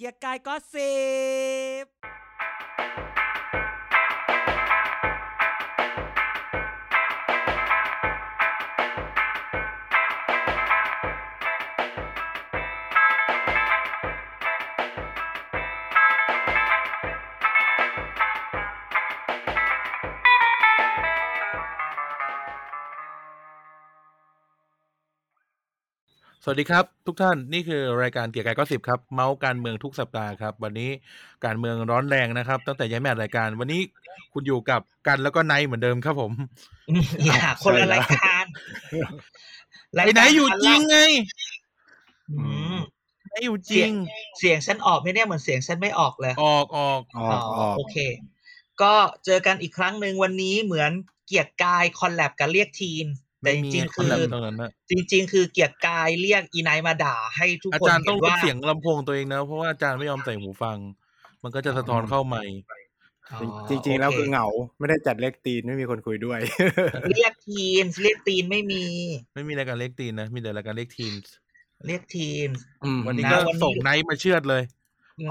เกียร์กายก็สิบ สวัสดีครับ ทุกท่านนี่คือรายการเกียกกาย gossip ครับเมาส์การเมืองทุกสัปดาห์ครับ วันนี้การเมืองร้อนแรงนะครับ ตั้งแต่ย้ายแม่รายการ วันนี้คุณอยู่กับกันแล้วก็ไนท์เหมือนเดิมครับผมอย่าคนละรายการไอ้ไนท์อยู่จริงไงอืมไนท์อยู่จริง เสียงฉันออกไหมเนี่ยเหมือนเสียงฉันไม่ออกเลยออกออกออกออกโอเค ก็เจอกันอีกครั้งหนึ่งวันนี้เหมือนเกียกกาย collab กันเรียกทีม แต่จไม่มีริงๆคคืนอแบบตรงนั้นนะจริง ๆ คือเกียรติกายเรียกอีไนท์มาด่าให้ทุกอาคนจารย์ต้องลดเห็นว่าเสียงลำโพงตัวเองนะ เพราะว่าอาจารย์ไม่ยอมใส่หูฟัง มันก็จะสะท้อนเข้าใหม่อ๋อจริง ๆ แล้วโคือเหงา ไม่ได้จัดเลขตีนไม่มีคนคุยด้วย เรียกทีมเรียกตีนไม่มี ไม่มีรายการเล็กตีนนะ มีแต่รายการเล็กทีมเรียกทีมวันนี้นะก็วันนี้ส่งไนท์มาเชือดเลย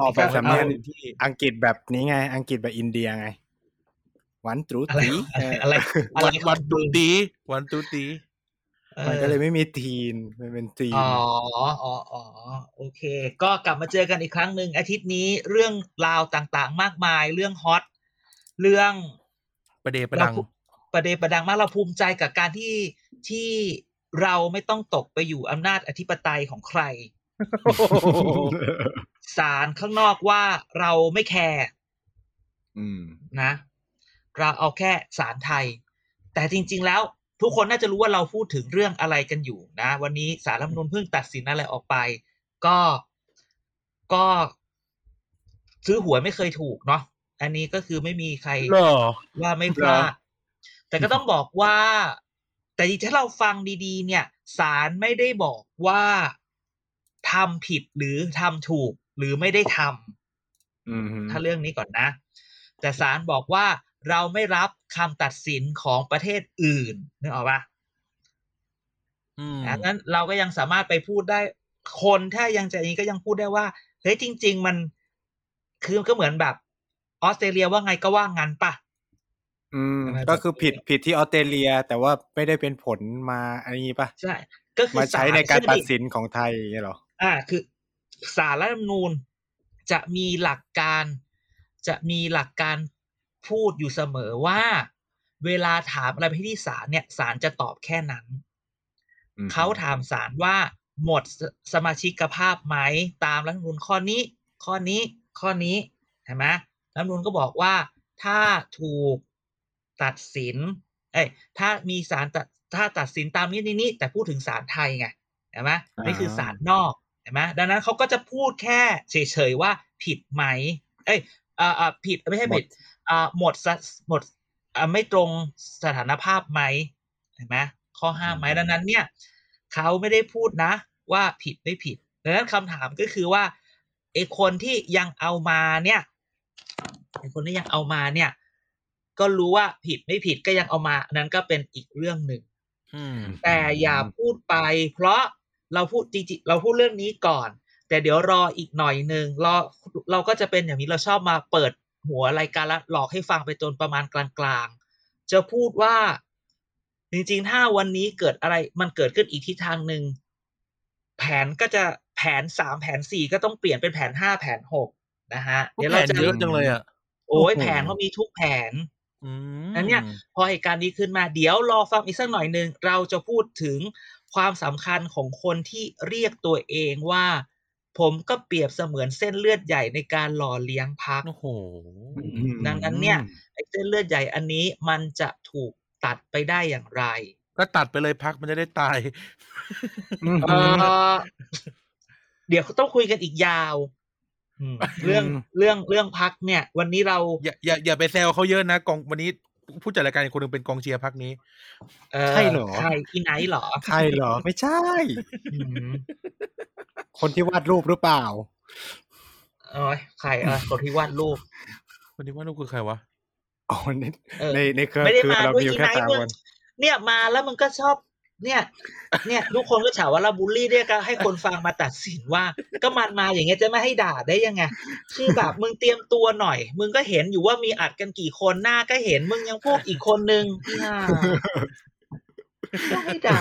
ออกแบบสำเนียงเอาที่อังกฤษแบบนี้ไง อังกฤษแบบอินเดียไง วันตรูอะไรตีอะไรอะไรวันวันตูตีวันตูตีออมันก็เลยไม่มีทีนมันเป็นทีนอ๋ออ๋ออ๋อโอเค ก็กลับมาเจอกันอีกครั้งหนึ่งอาทิตย์นี้เรื่องราวต่างๆ มากมาย เรื่องฮอตเรื่องประเดประดังเราประเดประดังมากเราภูมิใจกับการที่ที่เราไม่ต้องตกไปอยู่อำนาจอธิปไตยของใครศาลข้างนอกว่าเราไม่แคร์อืมนะ เราเอาแค่ศาลไทย แต่จริง ๆ แล้วทุกคนน่าจะรู้ว่าเราพูดถึงเรื่องอะไรกันอยู่นะ วันนี้สารรัฐธรรมนูญเพิ่งตัดสินอะไรออกไป ก็ก็ซื้อหวยไม่เคยถูกเนาะอันนี้ก็คือไม่มีใครเหรอว่าไม่พลาดแต่ก็ต้องบอกว่า แต่ถ้าเราฟังดีๆ เนี่ยศาลไม่ได้บอกว่าทำผิดหรือทำถูกหรือไม่ได้ทำอืมถ้าเรื่องนี้ก่อนนะ แต่ศาลบอกว่า เราไม่รับคำตัดสินของประเทศอื่นนึกออกปะอืมดังนั้นเราก็ยังสามารถไปพูดได้ คนถ้ายังจะอย่างนี้ก็ยังพูดได้ว่าเฮ้ยจริง ๆ มันคือก็เหมือนแบบออสเตรเลียว่าไงก็ว่างั้นปะอืมอะไรแบบก็คือผิดผิดที่ออสเตรเลีย แต่ว่าไม่ได้เป็นผลมาอะไรอย่างนี้ปะใช่ ก็คือมาใช้ศลในการตัดซึ่งสินของไทยอย่างเงี้ยเหรออ่า คือสารรัฐธรรมนูญจะมีหลักการ จะมีหลักการ พูดอยู่เสมอว่า เวลาถามอะไรไปที่ศาลเนี่ยศาลจะตอบแค่นั้นอืมเขาถามศาลว่าหมดสสมาชิกภาพไหมตามรัฐธรรมนูญข้อนี้ ข้อนี้ข้อนี้เห็นไหมรัฐธรรมนูญก็บอกว่าถ้าถูกตัดสิน เอ้ยถ้ามีศาลตัดถ้าตัดสินตามนี้นี้นี้ แต่พูดถึงศาลไทยไงเห็นไหมนี่คือศาลนอกเห็นไหมดังนั้นเขาก็จะพูดแค่เฉยๆว่าผิดไหม เอ้ย อ่าอ่าผิดไม่ใช่ผิดอ่าหมดสะหมดอ่าไม่ตรงสถานภาพไหมเห็นไหมข้อห้ามไหมดังนั้น เนี่ยเขาไม่ได้พูดนะ ว่าผิดไม่ผิดดังนั้นคำถามก็คือว่าไอ้คนที่ยังเอามาเนี่ยไอ้คนที่ยังเอามาเนี่ย ก็รู้ว่าผิดไม่ผิดก็ยังเอามาอันนั้นก็เป็นอีกเรื่องหนึ่งอืมแต่อย่าพูดไป เพราะเราพูดจริงๆเราพูดเรื่องนี้ก่อน แต่เดี๋ยวรออีกหน่อยหนึ่งรอเราก็จะเป็นอย่างนี้เราชอบมาเปิดหัวรายการแล้วหลอกให้ฟังไปจนประมาณกลางๆ จะพูดว่าจริงๆ ถ้าวันนี้เกิดอะไรมันเกิดขึ้นอีกทิศทางหนึ่งแผนก็จะแผนสามแผนสี่ก็ต้องเปลี่ยนเป็นแผนห้าแผนหกนะฮะเดี๋เดี๋ยยววเราเราจะเยอะจังเลยอะโอ้ยโอ้โหแผนเขามีทุกแผนอืมอันเนี้ยพอเหตุการณ์นี้ขึ้นมา เดี๋ยวรอฟังอีกสักหน่อยหนึ่งเราจะพูดถึงความสำคัญของคนที่เรียกตัวเองว่า ผมก็เปรียบเสมือนเส้นเลือดใหญ่ในการหล่อเลี้ยงพักโอ้โหอืมดังนั้นเนี่ยไอ้เส้นเลือดใหญ่อันนี้มันจะถูกตัดไปได้อย่างไร ก็ตัดไปเลยพักมันจะได้ตายอืมเออเดี๋ยวต้องคุยกันอีกยาวอืมเรื่องอืมเรื่องเรื่องพักเนี่ย วันนี้เรา อย่าอย่าอย่าไปแซวเขาเยอะนะกองวันนี้ผู้จัดรายการอีกคนหนึงเป็นกองเชียร์พักนี้เอ่อใช่เหรอใครที่ไหนเหรอใช่เหรอ ไม่ใช่อืม คนที่วาดรูปหรือเปล่าเอ้ยใครอะคนที่วาดรูปวันนี้ว่าลูกคือใครวะอ๋อในเออในในเครือไม่ได้คือมาเราด้วยมีอยู่อีแค่ไนท์สามมึงคนเนี่ยมาแล้วมึงก็ชอบ เนี่ย เนี่ยทุกคนก็ถามว่าเราบูลลี่เนี่ยก็ให้คนฟังมาตัดสินว่า ก็มันมาอย่างเงี้ยจะไม่ให้ด่าได้ยังไงคือแบบมึงเตรียมตัวหน่อย มึงก็เห็นอยู่ว่ามีอัดกันกี่คนหน้าก็เห็นมึงยังพูดอีกคนนึงเนี่ยก็ให้ด่า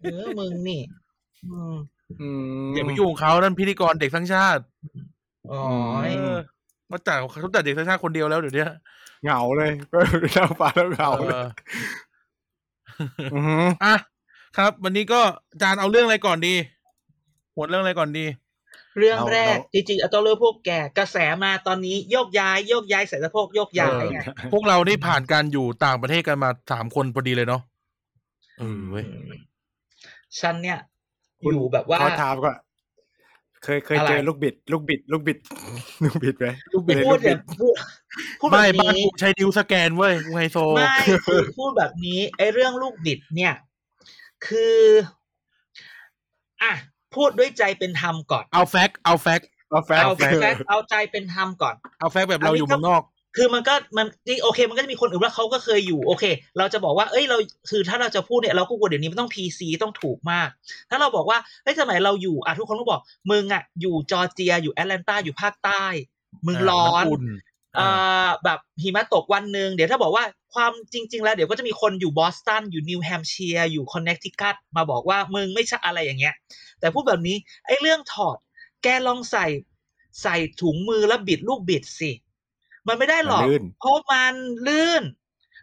เออมึงนี่ อืม อืมอย่าไปยุ่งกับเขานั่นพิธีกรเด็กทั้งชาติอ๋อเออมาจัดเขาจัดเด็กทั้งชาติคนเดียวแล้วเดี๋ยวนี้เหงาเลยก็นั่งฟังแล้วเหงาเอเลยออือหืออะครับ วันนี้ก็อาจารย์เอาเรื่องอะไรก่อนดีหมวดเรื่องอะไรก่อนดี เรื่องแรกจริงๆเอาต้องเรื่องพวกแกกระแสมาตอนนี้โยกย้ายโยกย้ายใส่สะโพกโยกย้ายไงพวกเรานี่ผ่านการอยู่ต่างประเทศกันมาสามคนพอดีเลยเนาะเออเว้ยฉันเนี่ย อยู่แบบว่าขอถามก่อนเคยเคยอะไรเจอลูกบิด ลูกบิด ลูกบิด ลูกบิดไหมลูกบิดพูดอย่างพูดพูดแบไม่บบ้านนี้กูใช้ดิวสแกนเว้ยกูไฮโซไม่คือพูดแบบนี้ ไอ้เรื่องลูกบิดเนี่ย คืออะพูดด้วยใจเป็นธรรมก่อน เอาแฟกต์เอาแฟกต์เอาแฟนเอาแฟแฟนกต์เอาใจเป็นธรรมก่อน เอาแฟกต์แบบเราอยู่เมืองนอก คือมันก็มันที่โอเค มันก็จะมีคนอื่นว่าเขาก็เคยอยู่โอเค เราจะบอกว่าเอ้ยเราคือถ้าเราจะพูดเนี่ยเราก็กลัวเดี๋ยวนี้มันต้อง PC ต้องถูกมาก ถ้าเราบอกว่าเฮ้ยสมัยเราอยู่อะทุกคนก็บอกมึงอะอยู่จอร์เจียอยู่แอตแลนตาอยู่ภาคใต้มึงร้อนอุ่นเอ่อแบบหิมะตกวันหนึ่งเดี๋ยวถ้าบอกว่าความจริง ๆ แล้วเดี๋ยวก็จะมีคนอยู่บอสตันอยู่นิวแฮมป์เชียร์อยู่คอนเนคทิคัตมาบอกว่ามึงไม่ใช่อะไรอย่างเงี้ย แต่พูดแบบนี้ไอ้เรื่องถอด แกลองใส่ใส่ถุงมือแล้วบิดลูกบิดสิ มันไม่ได้หรอกลื่นเพราะมันลื่น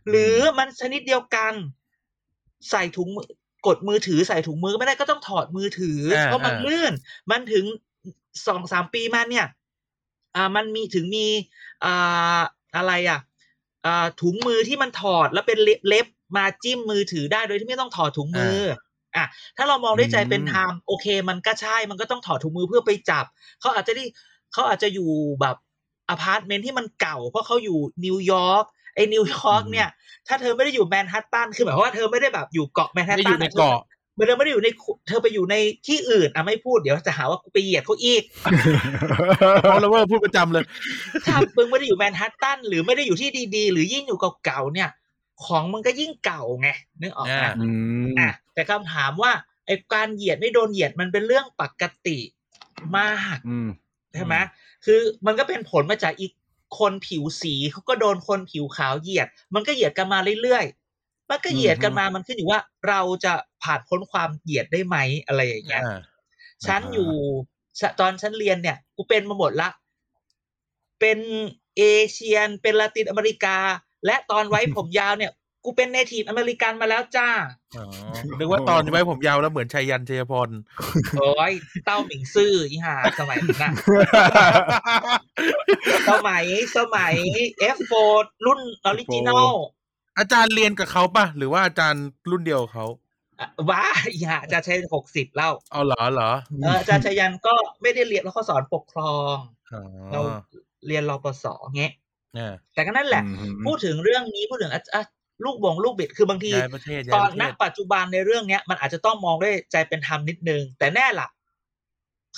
หรือมันชนิดเดียวกัน ใส่ถุงมือกดมือถือใส่ถุงมือไม่ได้ก็ต้องถอดมือถืออ่าเพราะมันอ่าลื่น มันถึงสองสามปีมาเนี่ย อ่ามันมีถึงมีอ่าอะไรอะอ่าถุงมือที่มันถอดแล้วเป็นเล็บเล็บมาจิ้มมือถือได้โดยที่ไม่ต้องถอดถุงมืออะถ้าเรามองด้วยใจเป็นธรรมโอเค มันก็ใช่มันก็ต้องถอดถุงมือเพื่อไปจับเขาอาจจะได้เขาอาจจะอยู่แบบ อพาร์ตเมนต์ที่มันเก่าเพราะเขาอยู่นิวยอร์กไอ้นิวยอร์กเนี่ย ถ้าเธอไม่ได้อยู่แมนฮัตตันคือหมายความว่าเธอไม่ได้แบบอยู่เกาะแมนฮัตตันไม่ตัอนยู่ในเกาะเธอไม่ได้อยู่ในเธอไปอยู่ในที่อื่นอะไม่พูดเดี๋ยวจะหาว่ากูไปเหยียดเขาอีกเพราะเราว่าพูดประจำเลยถ้ามึงไม่ได้อยู่แมนฮัตตันหรือไม่ได้อยู่ที่ดีๆ หรือยิ่งอยู่เก่าๆเนี่ย ของมึงก็ยิ่งเก่าไงนึกออกไหมอ่าอืมอะแต่คำถามว่าไอ้การเหยียดไม่โดนเหยียดมันเป็นเรื่องปกติมากอืมใช่ไหม คือมันก็เป็นผลมาจากอีกคนผิวสีเขาก็โดนคนผิวขาวเหยียด มันก็เหยียดกันมาเรื่อยๆมันก็เหยียดกันมามันขึ้นอยู่ว่าเราจะผ่านพ้นความเหยียดได้ไหมอะไรอย่างเงี้ยอ่าฉันอ่าอยู่ฉะตอนฉันเรียนเนี่ย กูเป็นมาหมดละ เป็นเอเชียนเป็นลาตินอเมริกา และตอนไว้ผมยาวเนี่ย กูเป็น native American มาแล้วจ้าอ๋อนึกว่าตอนไว้ผมยาวแล้วเหมือนชัยยันชัยพรโอ้ยเต้าหมิงซื่ออีห่าสมัยนั้นน่ะสมัยสมัย F4 รุ่น originalอาจารย์เรียนกับเขาปะหรือว่าอาจารย์รุ่นเดียวกับเขาว้าอีห่าจะใช้หกสิบเล่าเอาเหรอเหรอเอออาจารย์ชยันก็ไม่ได้เรียนแล้วเขาสอนปกครองอ๋อเราเรียนรปศเงี้ยเนี่ยแต่ก็นั่นแหละอืมพูดถึงเรื่องนี้พูดถึงอะอะ ลูกบงลูกบิดคือบางทีย้ายประเทศตย้าอยนประณเทศปัจจุบันในเรื่องเนี้ย มันอาจจะต้องมองด้วยใจเป็นธรรมนิดนึง แต่แน่ล่ะ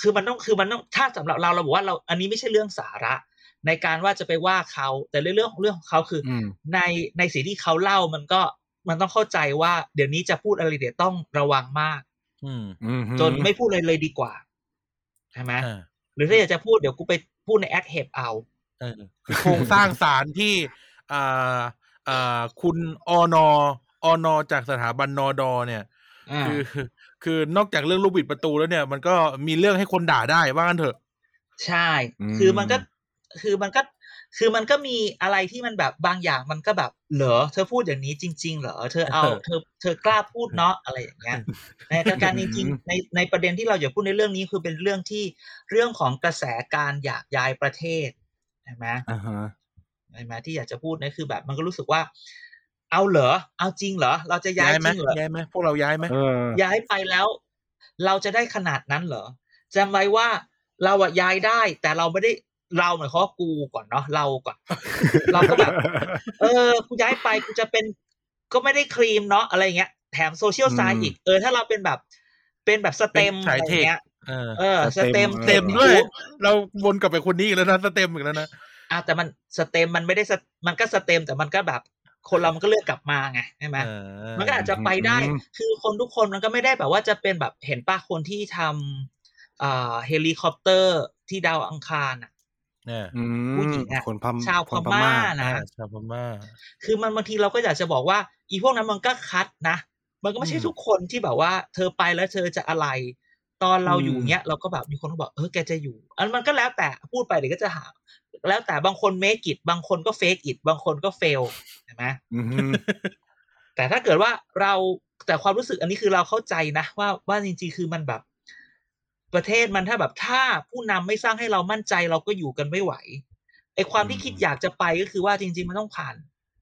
คือมันต้องคือมันต้องถ้าสำหรับเราเราบอกว่าเราอันนี้ไม่ใช่เรื่องสาระ ในการว่าจะไปว่าเขาแต่เรื่องของเรื่องของเขาคือออืมในในสิ่งที่เขาเล่ามันก็มันต้องเข้าใจว่า เดี๋ยวนี้จะพูดอะไรเดี๋ยวต้องระวังมากอืมอืมจนไม่พูดเลยเลยดีกว่าใช่ไหมอ่าหรือถ้าอยากจะพูดเดี๋ยวกูไปพูดในแอคเฮปเอาเออคือโครงสร้างสารที่ อ่าอ่าคุณอนออนอจากสถาบันนอดอเนี่ยอ่าคือคือนอกจากเรื่องลูกบิดประตูแล้วเนี่ย มันก็มีเรื่องให้คนด่าได้ว่ากันเถอะ ใช่ คือมันก็คือมันก็คือมันก็มีอะไรที่มันแบบบางอย่างมันก็แบบเหรอเธอพูดอย่างนี้จริง ๆ เหรอเธอเอาเธอเธอกล้าพูดเนาะอะไรอย่างเงี้ยในการจริงๆในในประเด็นที่เราอยากพูดในเรื่องนี้คือเป็นเรื่องที่เรื่องของกระแสการอยากย้ายประเทศใช่ไหม อ่าฮะใช่ไหมที่อยากจะพูดเนี่ยคือแบบ มันก็รู้สึกว่า เอาเหรอ เอาจริงเหรอ เราจะย้าย้ายยไหมจริงเหรอย้ายไหมพวกเราย้ายไหมเออย้ายไปแล้ว เราจะได้ขนาดนั้นเหรอจำไว้ว่าเราอะย้ายได้ แต่เราไม่ได้เราหมายความว่ากูก่อนเนาะเราก่อน เราก็แบบเออกูย้ายไปกูจะเป็นก็ไม่ได้ครีมเนาะอะไรเงี้ยแถมโซเชียลไซอืน์มอีกเออถ้าเราเป็นแบบเป็นแบบสเต็มเป็นอะสายไรเทคเงี้ยเออเออสสเต็เต็มมเต็มผิด้วย เราวนกลับไปคนนี้อีกแล้วนะสเต็มอีกแล้วนะ อะแต่มันสเต็มมันไม่ได้สมันก็สเต็มแต่มันก็แบบคนเรามันก็เลือกกลับมาไงใช่ไหมเออมันก็อาจจะไปได้อืมคือคนทุกคนมันก็ไม่ได้แบบว่าจะเป็นแบบเห็นป้าคนที่ทำอ่าเฮลิคอปเตอร์ที่ดาวอังคารอะเนี่ยอืมผู้หญิงอะคนพมชาวพคนม่าอ่านะชาวพม่า คือมันบางทีเราก็อยากจะบอกว่า อีพวกนั้นมันก็คัดนะ มันก็ไม่ใช่อืมทุกคนที่แบบว่า เธอไปแล้วเธอจะอะไร ตอนเราอยู่อืมเนี้ยเราก็แบบมีคนก็บอกเออแกจะอยู่ อันมันก็แล้วแต่พูดไปเดี๋ยวก็จะหา แล้วแต่บางคนเม e อิ t บางคนก็เฟกอิ t บางคนก็เฟลเห็นไหมอืมแต่ถ้าเกิดว่าเราแต่ความรู้สึกอันนี้คือเราเข้าใจนะว่าว่าจริงๆคือมันแบบ ประเทศมันถ้าแบบถ้าผู้นำไม่สร้างให้เรามั่นใจเราก็อยู่กันไม่ไหวไอ้ความที่คิดอยากจะไปก็คือว่าจริง ๆ มันต้องผ่าน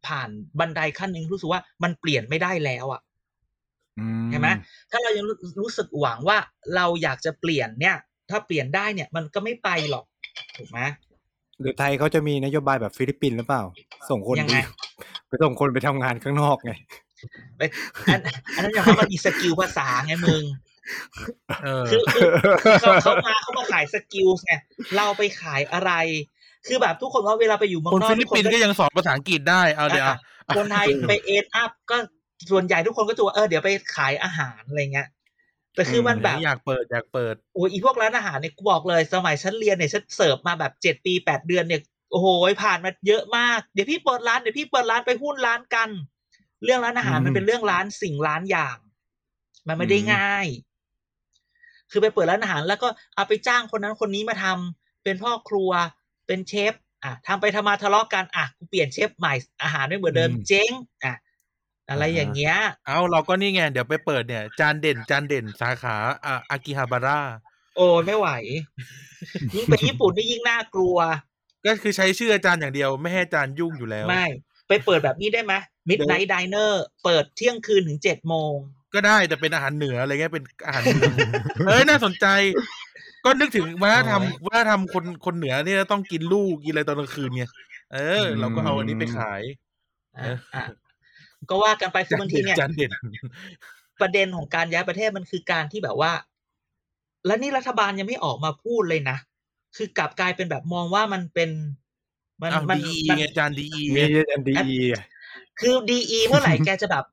ผ่านบันไดขั้นหนึ่งรู้สึกว่ามันเปลี่ยนไม่ได้แล้วอะ อืมเห็นไหมถ้าเรายังรู้รู้สึกหวังว่าเราอยากจะเปลี่ยนเนี่ย ถ้าเปลี่ยนได้เนี่ยมันก็ไม่ไปหรอกถูกไหมหรือไทยเขาจะมีนโยบายแบบฟิลิปปินส์หรือเปล่า ส่งคนยังไงไปไปส่งคนไปทำงานข้างนอกไงไปอันอันนั้นอย่างว่ามันมี skill ภาษาไงมึงเออคือคือคือเขาเขามาเขามาขาย skill ไงเราไปขายอะไร คือแบบทุกคนว่าเวลาไปอยู่เมืองคนนอกฟิลิปปินส์ก็ยังสอนภาษาอังกฤษได้เอาเดี๋ยวอะคนไทยไป end up ก็ ส่วนใหญ่ทุกคนก็จะว่าเออเดี๋ยวไปขายอาหารอะไรเงี้ยแต่คือมันแบบอยากเปิดอยากเปิดโอ้ยอีพวกร้านอาหารเนี่ยกูบอกเลย สมัยฉันเรียนเนี่ยฉันเสิร์ฟมาแบบเจ็ดปีแปดเดือนเนี่ยโอ้โหผ่านมาเยอะมาก เดี๋ยวพี่เปิดร้านเดี๋ยวพี่เปิดร้านไปหุ้นร้านกัน เรื่องร้านอาหารอืมมันเป็นเรื่องล้านสิ่งล้านอย่าง มันไม่ได้อืมง่าย คือไปเปิดร้านอาหาร แล้วก็เอาไปจ้างคนนั้นคนนี้มาทำเป็นพ่อครัวเป็นเชฟอะทำไปทำมาทะเลาะกันอะกูเปลี่ยนเชฟใหม่อาหารไม่เหมือนเดิมเจ๊งอะ อะไรอย่างเงี้ย เอาเราก็นี่ไง เดี๋ยวไปเปิดเนี่ย จานเด่นจานเด่นสาขาอ่าอากิฮาบาร่าโอ้ยไม่ไหว ยิ่งไปญี่ปุ่นนี่ยิ่งน่ากลัว ก็คือใช้ชื่ออาจารย์อย่างเดียว ไม่ให้อาจารย์ยุ่งอยู่แล้ว ไม่ ไปเปิดแบบนี้ได้ไหม Midnight Diner เปิดเที่ยงคืนถึงเจ็ดโมง ก็ได้แต่เป็นอาหารเหนืออะไรเงี้ยเป็นอาหารเมืองเอ้ยน่าสนใจ ก็นึกถึงวัฒนธรรมโอ้ยวัฒนธรรมคนคนเหนือที่จะต้องกินลูกกินอะไรตอนกลางคืนไงเออ เราก็เอาอันนี้ไปขายอะอะ ก็ว่ากันไปคือบางทีเนี่ยจานเด่นประเด็นของการย้ายประเทศมันคือการที่แบบว่า และนี่รัฐบาลยังไม่ออกมาพูดเลยนะ คือกลับกลายเป็นแบบมองว่ามันเป็นมันอ้าวมันดีมันไงจานดีมีไงอันดีคือดีเมื่อไหร่แกจะแบบ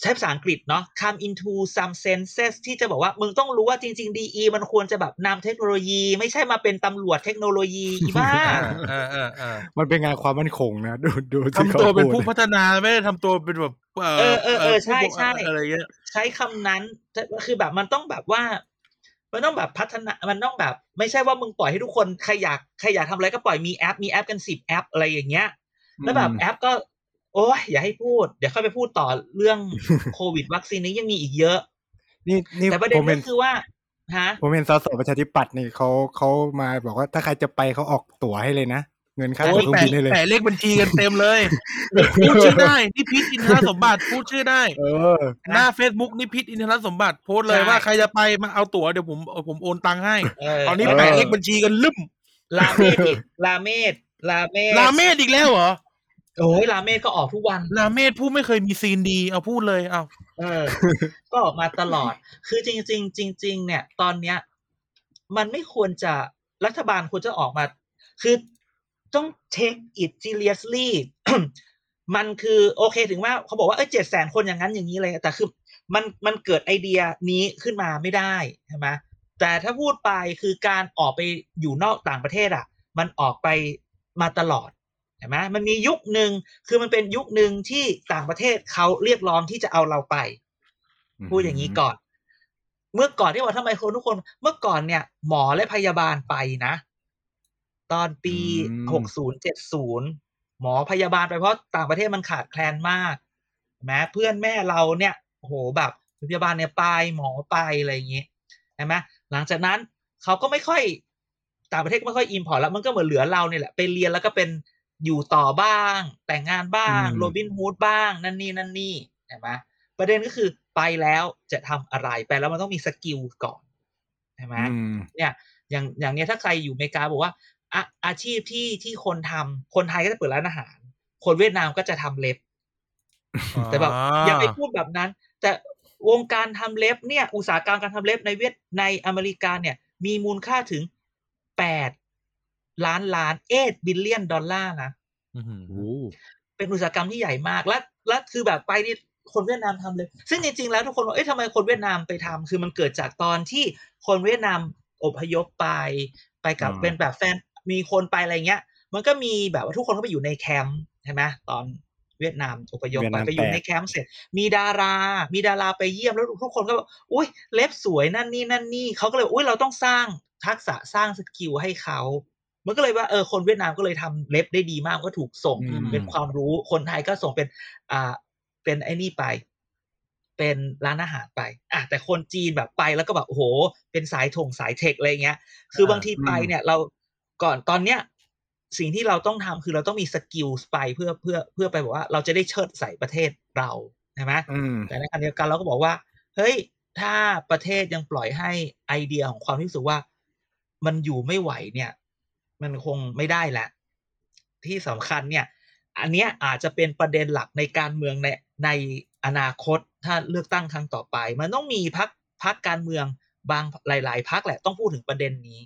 ใช้ภาษาอังกฤษเนาะ come into some senses ที่จะบอกว่า มึงต้องรู้ว่าจริง ๆ DE มันควรจะแบบนำเทคโนโลยี ไม่ใช่มาเป็นตำรวจเทคโนโลยีอีบ้าอ่าอ่าอ่ามันเป็นงานความมั่นคงนะ ดูดูที่ทำขาตัวเป็นพูผู้ดพัฒนาไม่ได้ทำตัวเป็นแบบเอเออเออเออใช่ผู้ใช่อะไรเงี้ยใช้คำนั้นคือแบบมันต้องแบบว่า มันต้องแบบพัฒนา มันต้องแบบ ไม่ใช่ว่ามึงปล่อยให้ทุกคนใครอยากใครอยากทำอะไรก็ปล่อยมีแอป มีแอปกันสิบแอปอะไรอย่างเงี้ยแล้วแบบแอปก็ โอ้ยอย่าให้พูด เดี๋ยวค่อยไปพูดต่อเรื่องโควิดวัคซีนนี้ยังมีอีกเยอะ นี่นี่แต่ประเด็นผมเห็ก็นคือว่าฮะผมเห็นสสประชาธิปัตย์นี่เขาเขามาบอกว่าถ้าใครจะไปเขาออกตั๋วให้เลยนะเงินค่าโอ้ตั๋วยเครื่องบินให้เลยแปะเลขบัญชีกันเต็มเลยพูดชื่อได้นี่พิษอินทรสมบัติพูดชื่อได้ เออ หน้า Facebook นี่พิษอินทรสมบัติโพสต์เลยใช่ว่าใครจะไปมาเอาตั๋วเดี๋ยวผมผมโอนตังค์ให้เออตอนนี้เออแปะเลขบัญชีกันลืมราเมศอีกราเมศราเมศราเมศอีกแล้วเหรอ โอ้ยราเมศก็ออกทุกวัน ราเมศผู้ไม่เคยมีซีนดี เอาพูดเลยเอาเออ ก็ออกมาตลอด คือจริงๆจริง ๆ เนี่ย ตอนเนี้ย มันไม่ควรจะรัฐบาลควรจะออกมา คือต้อง take it seriously มันคือโอเคถึงว่าเขาบอกว่าเออเจ็ดแสนคนอย่างนั้นอย่างนี้เลยแต่คือมันมันเกิดไอเดียนี้ขึ้นมาไม่ได้ใช่ไหมแต่ถ้าพูดไปคือการออกไปอยู่นอกต่างประเทศอะ มันออกไปมาตลอด ใช่ไหมมันมียุคหนึ่งคือมันเป็นยุคหนึ่งที่ต่างประเทศเขาเรียกร้องที่จะเอาเราไป พูดอย่างนี้ก่อน เมื่อก่อนที่ว่าทำไมคนทุกคน เมื่อก่อนเนี่ย หมอและพยาบาลไปนะ ตอนปีอืมหกศูนย์เจ็ดศูนย์หมอพยาบาลไปเพราะต่างประเทศมันขาดแคลนมากแม้เพื่อนแม่เราเนี่ยโอ้โหแบบพยาบาลเนี่ยไปหมอไปอะไรอย่างงี้ใช่ไหมหลังจากนั้นเขาก็ไม่ค่อยต่างประเทศก็ไม่ค่อย import แล้วมันก็เหมือนเหลือเราเนี่ยแหละไปเรียนแล้วก็เป็น อยู่ต่อบ้าง แต่งงานบ้างอืมโรบินฮูดบ้าง นั่นนี่นั่นนี่ใช่ไหมประเด็นก็คือไปแล้วจะทำอะไรไปแล้วมันต้องมี skill ก่อนใช่ไหมอืมเนี่ยอย่างอย่างเนี้ยถ้าใครอยู่อเมริกาบอกว่าอาอาชีพที่ที่คนทำคนไทยก็จะเปิดร้านอาหาร คนเวียดนามก็จะทำเล็บ แต่แบบอย่าไปพูดแบบนั้น แต่วงการทำเล็บเนี่ย อุตสาหกรรมการทำเล็บในเวียดในอเมริกาเนี่ย มีมูลค่าถึงแปด ล้านล้านเอ billion dollar นะอื้อหือโอ้เป็นอุตสาหกรรมที่ใหญ่มาก และและคือแบบไปนี่คนเวียดนามทำเลย ซึ่งจริงๆแล้วทุกคนบอกเอ๊ะทำไมคนเวียดนามไปทำคือมันเกิดจากตอนที่คนเวียดนามอพยพไป ไปกับอ่าเป็นแบบแฟน มีคนไปอะไรเงี้ย มันก็มีแบบว่าทุกคนก็ไปอยู่ในแคมป์ใช่ไหมตอนเวียดนามอพยพเวียดไปนามไปอยู่แตกในแคมป์เสร็จ มีดารา มีดาราไปเยี่ยมแล้วทุกคนก็บอกอุ้ยเล็บสวยนั่นนี่นั่นนี่เขาก็เลยอุ้ยเราต้องสร้างทักษะสร้าง skill ให้เขา มันก็เลยว่าเออคนเวียดนามก็เลยทำเล็บได้ดีมากก็ถูกส่งอืมเป็นความรู้คนไทยก็ส่งเป็น อ่า เป็นไอ้นี่ไป เป็นร้านอาหารไปอะแต่คนจีนแบบไปแล้วก็แบบโอ้โห เป็นสายถงสาย tech อะไรเงี้ย คือบางทีไปเนี่ย เราก่อนตอนเนี้ยสิ่งที่เราต้องทำคือเราต้องมี skill ไปเพื่อเพื่อเพื่อไปบอกว่าเราจะได้เชิดใส่ประเทศเราใช่ไหมอืมแต่ในขณะเดียวกันเราก็บอกว่า เฮ้ย ถ้าประเทศยังปล่อยให้ไอเดียของความที่รู้สึกว่า มันอยู่ไม่ไหวเนี่ย มันคงไม่ได้แหละ ที่สำคัญเนี่ย อันเนี้ยอาจจะเป็นประเด็นหลักในการเมืองในในอนาคตถ้าเลือกตั้งครั้งต่อไป มันต้องมีพักพักการเมืองบางหลาย ๆ พักแหละต้องพูดถึงประเด็นนี้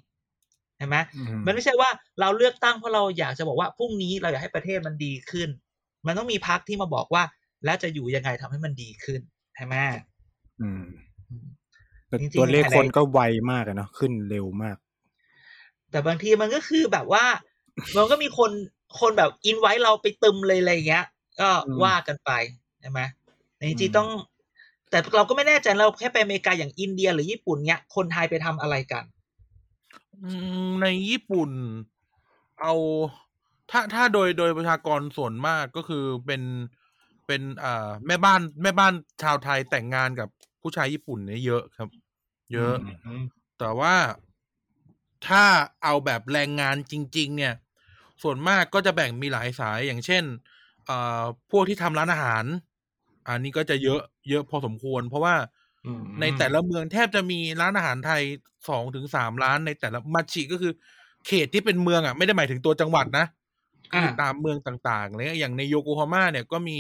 ใช่ไหมอืมมันไม่ใช่ว่าเราเลือกตั้งเพราะเราอยากจะบอกว่าพรุ่งนี้เราอยากให้ประเทศมันดีขึ้น มันต้องมีพักที่มาบอกว่า แล้วจะอยู่ยังไงทำให้มันดีขึ้นใช่ไหมอืมอืมแต่จริงๆตัวเลขภายในคนก็ไวมากอะเนาะขึ้นเร็วมาก แต่บางทีมันก็คือแบบว่า มันก็มีคนคนแบบอินไว้เราไปตึมเลยอะไรเงี้ย ก็อืมว่ากันไปใช่ไหมแต่จอืริงมๆต้อง แต่เราก็ไม่แน่ใจเราแค่ไปอเมริกาอย่างอินเดียหรือญี่ปุ่นเนี้ยคนไทยไปทำอะไรกันอืมในญี่ปุ่น เอาถ้าถ้าโดยโดยประชากรส่วนมากก็คือเป็นเป็นอ่าแม่บ้านแม่บ้านชาวไทยแต่งงานกับผู้ชายญี่ปุ่นเนี่ยเยอะครับ เยอะอืมแต่ว่า ถ้าเอาแบบแรงงานจริง ๆ เนี่ย ส่วนมากก็จะแบ่งมีหลายสายอย่างเช่นเอ่อพวกที่ทำร้านอาหาร อันนี้ก็จะเยอะเยอะพอสมควร เพราะว่าอืมในแต่ละเมืองแทบจะมีร้านอาหารไทยสองถึงสามร้านในแต่ละมาชิก็คือ เขตที่เป็นเมืองอะ ไม่ได้หมายถึงตัวจังหวัดนะคือตามเมืองต่างๆเลยอย่างในโยโกฮาม่าเนี่ยก็มี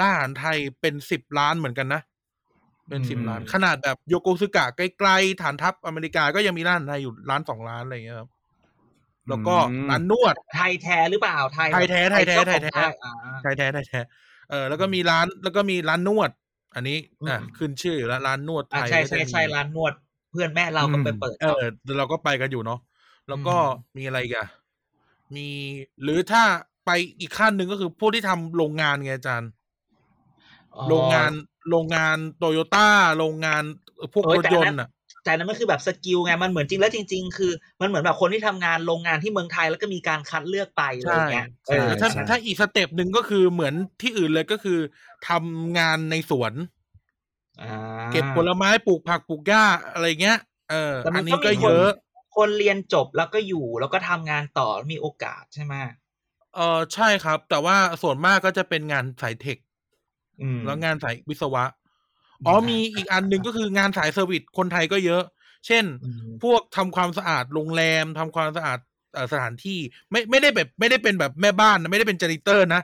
ร้านอาหารไทยเป็นสิบล้านเหมือนกันนะ เป็นสิบล้าน ขนาดแบบโยโกซึกะใกล้ๆฐานทัพอเมริกาก็ยังมีร้านอาหารไทยอยู่ร้านสองร้านอะไรอย่างเงี้ยครับแล้วก็อืมร้านนวดไทยแท้หรือเปล่าไทยไทยแท้ไทยแท้เจ้าของไทยแท้อ่าไทยแท้ไทยแท้เออแล้วก็มีร้านแล้วก็มีร้านนวด อันนี้อะอืมขึ้นชื่ออยู่แล้วร้านนวดไทอ่ายใช่ก็จะใช่มีใช่ร้านนวด เพื่อนแม่เราก็ไปเปิดเออเราก็ไปกันอยู่เนาะแล้วก็อืมมีอะไรอีกันมีหรือถ้าไปอีกขั้นหนึ่งก็คือพวกที่ทำโรงงานไงอาจารย์อ๋อโรงงาน โรงงานโตโยต้าโรงงานพวกเอ้รถยนต์อะแต่อันนั้นแต่นั้นมันคือแบบ skill ไงมันเหมือนจริงแล้วจริง ๆ คือ มันเหมือนแบบคนที่ทำงานโรงงานที่เมืองไทยแล้วก็มีการคัดเลือกไปอะไรอย่างเงี้ยใช่เออถ้าใช่ถ้าอีก step หนึ่งก็คือเหมือนที่อื่นเลยก็คือทำงานในสวนอ่าเก็บผลไม้ปลูกผักปลูกหญ้าอะไรเงี้ย เออแต่มันก็อันนก็นี้ก็มีคนเยอะ คนเรียนจบแล้วก็อยู่แล้วก็ทำงานต่อมีโอกาสใช่ไหมเออใช่ครับ แต่ว่าส่วนมากก็จะเป็นงานสาย tech อืม แล้วงานสายวิศวะ อ๋อมีอีกอันหนึ่งก็คืองานสาย service คนไทยก็เยอะ เช่นอืมพวกทำความสะอาดโรงแรมทำความสะอาดเอ่อสถานที่ ไม่ไม่ได้แบบไม่ได้เป็นแบบแม่บ้านนะไม่ได้เป็น janitor นะ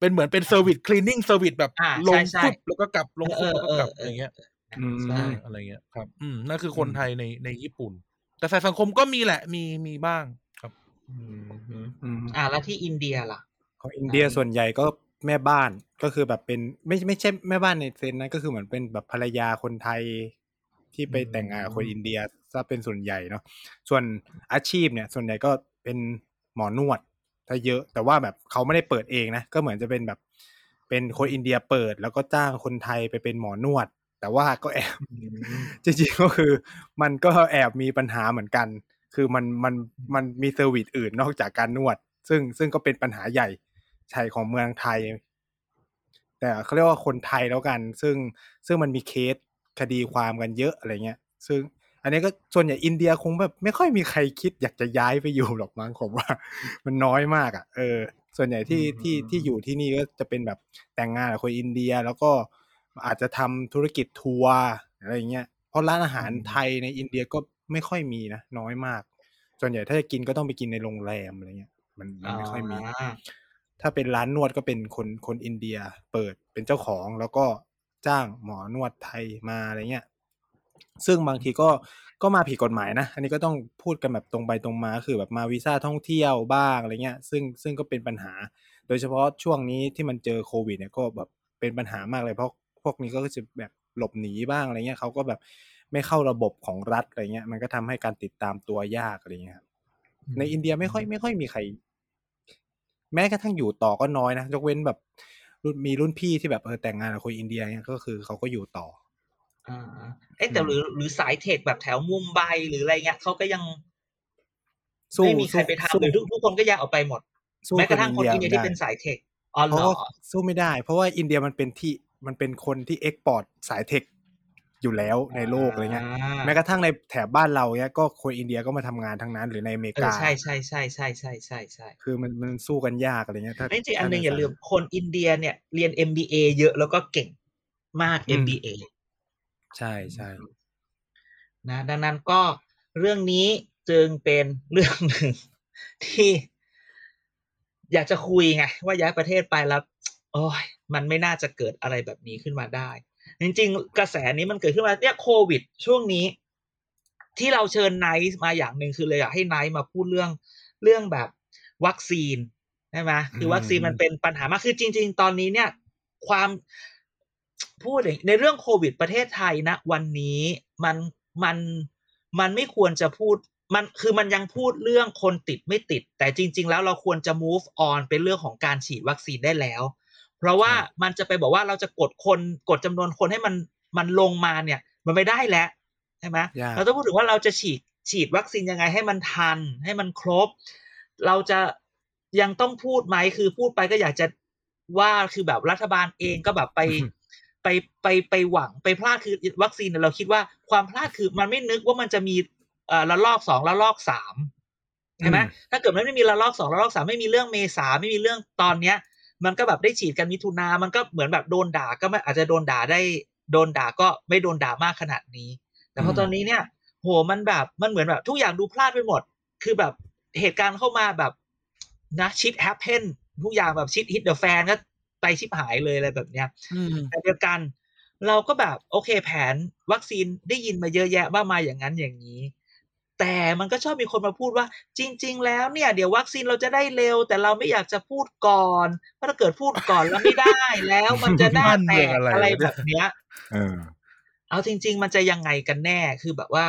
เป็นเหมือนเป็น service cleaning service แบบอ่าลใช่ใช่ปุ๊บแล้วก็กลับลงปุ๊บแล้วก็กลับเออเออเออออะไรเงี้ยอืมใช่อะไรเงี้ยครับ อืมนั่นคือคนไทยในในญี่ปุ่น แต่สายสังคมก็มีแหละมีมีบ้างครับ อืมอืมอืมอ่าแล้วที่อินเดียล่ะของอินเดียอ่าส่วนใหญ่ก็ แม่บ้านก็คือแบบเป็นไม่ไม่ใช่แม่บ้านในเซนส์นะก็คือเหมือนเป็นแบบภรรยาคนไทยที่ไปแต่งงานกับคนอินเดียซะเป็นส่วนใหญ่เนาะส่วนอาชีพเนี่ย ส่วนใหญ่ก็เป็นหมอนวดถ้าเยอะ แต่ว่าแบบเขาไม่ได้เปิดเองนะก็เหมือนจะเป็นแบบ เป็นคนอินเดียเปิดแล้วก็จ้างคนไทยไปเป็นหมอนวด แต่ว่าก็แอบจริงๆก็คือ มันก็แอบมีปัญหาเหมือนกัน คือมันมันมันมี service อื่นนอกจากการนวด ซึ่งซึ่งก็เป็นปัญหาใหญ่ ใช่ของเมืองไทย แต่เขาเรียกว่าคนไทยแล้วกัน ซึ่งซึ่งมันมีเคสคดีความกันเยอะอะไรเงี้ย ซึ่งอันนี้ก็ส่วนใหญ่อินเดียคงแบบไม่ค่อยมีใครคิดอยากจะย้ายไปอยู่หรอกมั้งผมว่า มันน้อยมากอะ เออ ส่วนใหญ่ที่อืมที่ที่อยู่ที่นี่ก็จะเป็นแบบแต่งงานกับคนอินเดียแล้วก็อาจจะทำธุรกิจทัวร์อะไรเงี้ยเพราะร้านอาหารไทยในอินเดียก็ไม่ค่อยมีนะน้อยมาก ส่วนใหญ่ถ้าจะกินก็ต้องไปกินในโรงแรมอะไรเงี้ยมันมันไม่ค่อยมีอ่า ถ้าเป็นร้านนวดก็เป็นคนคนอินเดียเปิดเป็นเจ้าของแล้วก็จ้างหมอนวดไทยมาอะไรเงี้ยซึ่งบางทีก็ก็มาผิดกฎหมายนะ อันนี้ก็ต้องพูดกันแบบตรงไปตรงมาคือแบบมาวีซ่าท่องเที่ยวบ้างอะไรเงี้ย ซึ่งซึ่งก็เป็นปัญหา โดยเฉพาะช่วงนี้ที่มันเจอโควิดเนี่ยก็แบบเป็นปัญหามากเลยเพราะพวกนี้ก็จะแบบหลบหนีบ้างอะไรเงี้ยเขาก็แบบไม่เข้าระบบของรัฐอะไรเงี้ย มันก็ทำให้การติดตามตัวยากอะไรเงี้ยครับในอินเดียไม่ค่อยไม่ค่อยมีใคร แม้กระทั่งอยู่ต่อก็น้อยนะยกเว้นแบบรุ่นมีรุ่นพี่ที่แบบเออแต่งงานกับคนอินเดียเนี่ยก็คือเขาก็อยู่ต่ออ่าเอ๊ะแต่หรือหรือสายเทคแบบแถวมุมไบหรืออะไรเงี้ยเขาก็ยังสู้ไม่มีใครไปสู้ทำหรือทุกทุกคนก็แยกออกไปหมดสู้แม้กระทั่งคนอินเดียที่ไม่เป็นได้สาย tech อ๋อเหรอเพราะว่าสู้ไม่ได้ เพราะว่าอินเดียมันเป็นที่มันเป็นคนที่ export สาย tech อยู่แล้วในโลกอะไรเงี้ยอ่าแม้กระทั่งในแถบบ้านเราเนี่ยก็คนอินเดียก็มาทำงานทั้งนั้น หรือในอเมริกาเออใช่ใช่ใช่ใช่ใช่ใช่ใช่คือมันมันสู้กันยากอะไรเงี้ยถ้าไม่จริงอันหนึ่งถ้อย่าลืมคนอินเดียเนี่ยเรียน MBA เยอะแล้วก็เก่งมากอืม MBA ใช่ใช่นะดังนั้นก็เรื่องนี้จึงเป็นเรื่องหนึ่งที่ อยากจะคุยไงว่าย้ายประเทศไปแล้ว โอ้ยมันไม่น่าจะเกิดอะไรแบบนี้ขึ้นมาได้ จริงๆ กระแสนี้มันเกิดขึ้นมาเนี่ยโควิด ช่วงนี้ ที่เราเชิญไนท์มาอย่างหนึ่งคือเลยอยากให้ไนท์มาพูดเรื่องเรื่องแบบวัคซีนใช่ไหมคือวัคซีนมันเป็นปัญหามากคือจริง ๆ ตอนนี้เนี่ย ความพูดอย่างในเรื่องโควิดประเทศไทยนะวันนี้มันมันมันไม่ควรจะพูดมันคือมันยังพูดเรื่องคนติดไม่ติด แต่จริง ๆ แล้วเราควรจะ move on เป็นเรื่องของการฉีดวัคซีนได้แล้ว เพราะว่ามันจะไปบอกว่าเราจะกดคนกดจำนวนคนให้มันมันลงมาเนี่ย มันไม่ได้แล้วใช่ไหมยากเราต้องพูดถึงว่าเราจะฉีดฉีดวัคซีนยังไงให้มันทัน ให้มันครบ เราจะยังต้องพูดไหมคือพูดไปก็อยากจะว่าคือแบบรัฐบาลเองก็แบบไปไปไปไปหวังไปพลาดคือวัคซีนเนี่ยเราคิดว่าความพลาดคือมันไม่นึกว่ามันจะมีเอ่อระลอกสองระลอกสามใช่ไหมถ้าเกิดมันไม่มีระลอกสองระลอกสามไม่มีเรื่องเมษาไม่มีเรื่องตอนเนี้ย มันก็แบบได้ฉีดกันมิถุนามันก็เหมือนแบบโดนด่าก็ไม่อาจจะโดนด่าได้ โดนด่าก็ไม่โดนด่ามากขนาดนี้ แต่พอตอนนี้เนี่ย โหมันแบบมันเหมือนแบบทุกอย่างดูพลาดไปหมด คือแบบเหตุการณ์เข้ามาแบบนะ shit happen ทุกอย่างแบบ shit hit the fan ก็ไปชิบหายเลยอะไรแบบเนี้ยอืมแต่เดียวกัน เราก็แบบโอเคแผนวัคซีนได้ยินมาเยอะแยะมากมายอย่างนั้นอย่างนี้ แต่มันก็ชอบมีคนมาพูดว่า จริง ๆ แล้วเนี่ย เดี๋ยววัคซีนเราจะได้เร็ว แต่เราไม่อยากจะพูดก่อนเพราะถ้าเกิดพูดก่อนแล้วไม่ได้แล้วมันจะหน้าแตกบ้านแตเมืองอะไรอะไรวะเนี่ยแบบเนี้ยเออเอาจริง ๆ มันจะยังไงกันแน่คือแบบว่า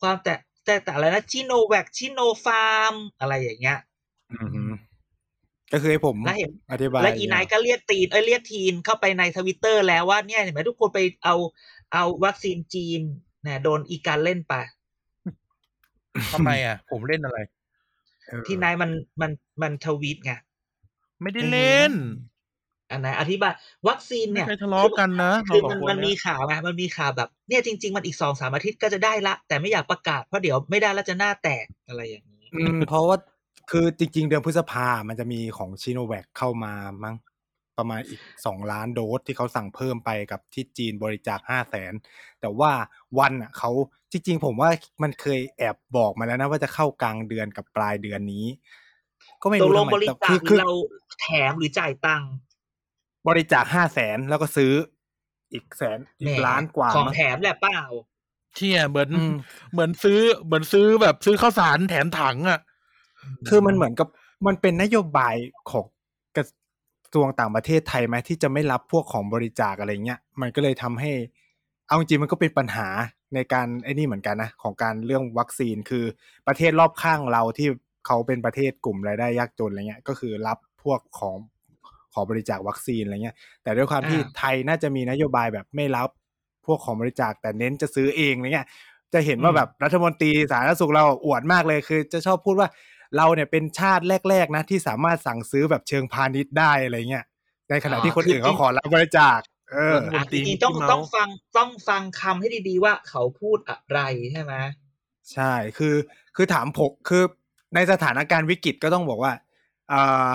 ความแต่แต่แต่อะไรนะชิโนแวคชิโนฟาร์มอะไรอย่างเงี้ยอือหือก็คือให้ผมแล้วเห็นอธิบายและอีไนท์ก็เรียกตีนเอ้ยเรียกทีนเข้าไปในทวิตเตอร์แล้วว่าเนี่ยเห็นไหมทุกคนไปเอาเอาวัคซีนจีนเนี่ยโดนอีการเล่นไป ทำไมอะ ผมเล่นอะไรเออที่นายมันมันมันทวีตไงไม่ได้เล่นอันไหนอธิบายวัคซีนไม่เนี่ยเคยทะเลาะกันนะคือเราสมัอนงคนมันมีเยข่าวไงมันมีข่าวแบบ เนี่ยจริง ๆ มันอีกสองสามอาทิตย์ก็จะได้ละ แต่ไม่อยากประกาศเพราะเดี๋ยวไม่ได้แล้วจะหน้าแตกอะไรอย่างนี้ อืมเพราะว่าคือจริง ๆ เดือนพฤษภามันจะมีของชิโนแวคเข้ามามั้ง ประมาณอีกสองล้านโดสที่เขาสั่งเพิ่มไปกับที่จีนบริจาคห้าแสนแต่ว่าวันอะเขาจริงๆผมว่ามันเคยแอบบอกมาแล้วนะว่าจะเข้ากลางเดือนกับปลายเดือนนี้ ก็ไม่ตกรู้ลทำงไมบริแต่จาคืคอหคืรืออเราแถมหรือจ่ายตังค์บริจาคห้าแสนแล้วก็ซื้ออีกแสนอีแหมกล้านกว่าของมั้งแถมแหละเปล่าเที่ยเหมือนอืมเหมือนซื้อเหมือนซื้อแบบซื้อข้าวสารแถมถังอะ คือมันเหมือนกับมันเป็นนโยบายของกระ ทรวงต่างประเทศไทยไหมที่จะไม่รับพวกของบริจาคอะไรเงี้ยมันก็เลยทำให้ เอาจริงๆมันก็เป็นปัญหาในการไอ้นี่เหมือนกันนะของการเรื่องวัคซีนคือประเทศรอบข้างเราที่เขาเป็นประเทศกลุ่มรายได้ยากจนอะไรเงี้ยก็คือรับพวกของขอบริจาควัคซีนอะไรเงี้ย แต่ด้วยความที่อ่าไทยน่าจะมีนโยบายแบบไม่รับพวกของบริจาคแต่เน้นจะซื้อเองอะไรเงี้ย จะเห็นว่าแบบรัฐมนตรีสาธารณสุขเราอวดมากเลยคือ จะชอบพูดว่า เราเนี่ยเป็นชาติแรก ๆ นะที่สามารถสั่งซื้อแบบเชิงพาณิชย์ได้อะไรเงี้ยในขณะที่คนอื่นเขาขอรับบริจาคเออรัฐมอะนตรีจริงๆต้อง Mickey Mouse ต้องฟังต้องฟังคำให้ดีๆว่าเขาพูดอะไรใช่ไหมใช่คือคือถามผมคือในสถานการณ์วิกฤตก็ต้องบอกว่าอ่า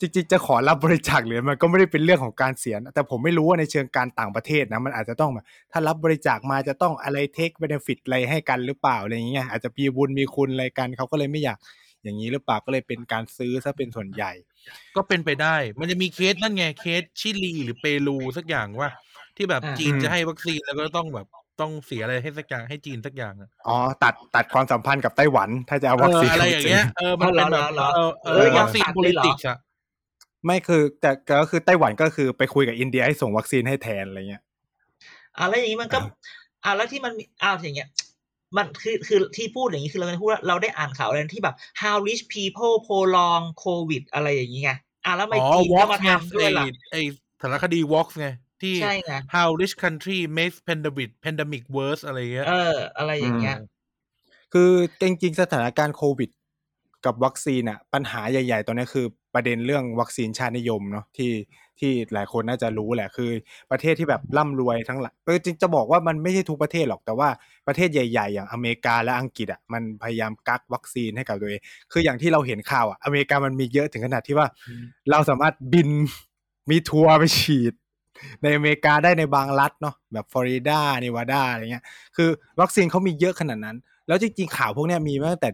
จริงๆจะขอรับบริจาคหรือมันก็ไม่ได้เป็นเรื่องของการเสียนะแต่ผมไม่รู้ว่าในเชิงการต่างประเทศนะมันอาจจะต้องแบบถ้ารับบริจาคมาจะต้องอะไร take benefit อะไรให้กันหรือเปล่าอะไรอย่างเงี้ยอาจจะมีบุญมีคุณอะไรกันเขาก็เลยไม่อยากอย่างนี้หรือเปล่าก็เลยเป็นการซื้อซะเป็นส่วนใหญ่ ก็เป็นไปได้ มันจะมีเคสนั่นไงเคสชิลีหรือเปรูสักอย่างว่าที่แบบอ่าจีนอืมจะให้วัคซีนแล้วก็ต้องแบบต้องเสียอะไรให้สักอย่างให้จีนสักอย่างอะอ๋อตัดตัดความสัมพันธ์กับไต้หวัน ถ้าจะเอาวัคซีนเอออะไรอย่างเงี้ยเออมันเป็นแบบเหรอเหรอเออเอเอออวัคซีนตัดโพเลลิยเหรอติกส์อะ ไม่คือแต่ก็คือไต้หวันก็คือไปคุยกับอินเดียให้ส่งวัคซีนให้แทนอะไรเงี้ยอ่าแล้วอย่างนี้มันก็อ่าอ่าแล้วที่มันมีอ้าวอย่างเงี้ยมันคือคือที่พูดอย่างนี้คือเราไม่ได้พูดว่าเราได้อ่านข่าวอะไรที่แบบ how rich people prolong covid อะไรอย่างนี้ไงอ่าแล้วทำไม่อ๋อจีนวอก็ล์กมาไงทำด้วยล่ะไอ้ไอ้สารคดีวอล์กไงที่ใช่ไง how rich country makes pandemic pandemic worse อะไรเงี้ยเออ อะไรอย่างเงี้ย คือจริงๆ สถานการณ์โควิด กับวัคซีนอะปัญหาใหญ่ ๆ ตอนนี้คือประเด็นเรื่องวัคซีนชาตินิยมเนาะที่ที่หลายคนน่าจะรู้แหละคือ ประเทศที่แบบร่ำรวยทั้งหลายเออจริงจะบอกว่ามันไม่ใช่ทุกประเทศหรอกแต่ว่าประเทศใหญ่ ๆ อย่างอเมริกาและอังกฤษอะมันพยายามกักวัคซีนให้กับตัวเองคืออย่างที่เราเห็นข่าวอะอเมริกามันมีเยอะถึงขนาดที่ว่า เราสามารถบินมีทัวร์ไปฉีด ในอเมริกาได้ในบางรัฐเนาะแบบฟลอริดาเนวาดาอะไรเงี้ยคือวัคซีนเขามีเยอะขนาดนั้น แล้วจริงๆข่าวพวกเนี้ยมีมาตั้งแต่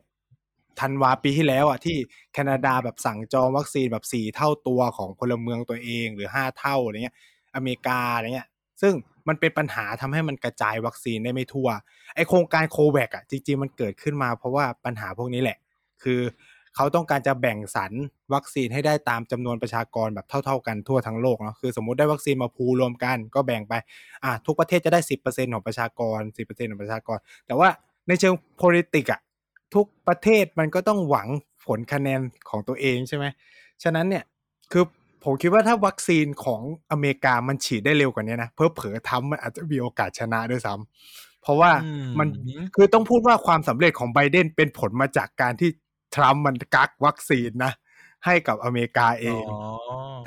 ธันวาปีที่แล้วอะที่แคนาดาแบบสั่งจองวัคซีนแบบสี่เท่าตัวของพลเมืองตัวเองหรือห้าเท่าอะไรเงี้ย อเมริกาอะไรเงี้ย ซึ่งมันเป็นปัญหาทำให้มันกระจายวัคซีนได้ไม่ทั่ว ไอโครงการโควิดอะจริงๆมันเกิดขึ้นมาเพราะว่าปัญหาพวกนี้แหละ คือเขาต้องการจะแบ่งสรรวัคซีนให้ได้ตามจำนวนประชากรแบบเท่า ๆ กันทั่วทั้งโลกเนาะคือสมมติได้วัคซีนมาพูรวมกันก็แบ่งไปอะทุกประเทศจะได้สิบเปอร์เซ็นของประชากรสิบเปอร์เซ็นของประชากร แต่ว่าในเชิง politics อะ ทุกประเทศมันก็ต้องหวังผลคะแนนของตัวเองใช่ไหมฉะนั้นเนี่ยคือผมคิดว่าถ้าวัคซีนของอเมริกามันฉีดได้เร็วกว่านี้นะเพิ่เผลอๆทำมันอาจจะมีโอกาสชนะด้วยซ้ำเพราะว่าอืมมันคือต้องพูดว่าความสำเร็จของไบเดนเป็นผลมาจากการที่ทรัมป์มันกักวัคซีนนะ ให้กับอเมริกาเองอ๋อ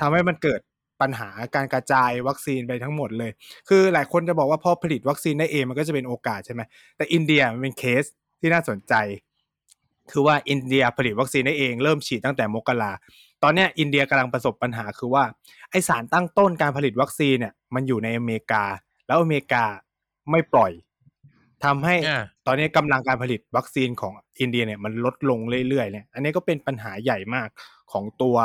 ทำให้มันเกิดปัญหาการกระจายวัคซีนไปทั้งหมดเลย คือหลายคนจะบอกว่าพอผลิตวัคซีนได้เองมันก็จะเป็นโอกาสใช่ไหมแต่อินเดียมันเป็นเคสที่น่าสนใจ คือว่าอินเดียผลิตวัคซีนได้เองเริ่มฉีดตั้งแต่มกราตอนเนี้ยอินเดียกำลังประสบปัญหาคือว่าไอสารตั้งต้นการผลิตวัคซีนเนี่ยมันอยู่ในอเมริกา แล้วอเมริกาไม่ปล่อยทำให้อ่าตอนนี้กำลังการผลิตวัคซีนของอินเดียเนี่ยมันลดลงเรื่อยๆเนี่ยอันนี้ก็เป็นปัญหาใหญ่มากของตัว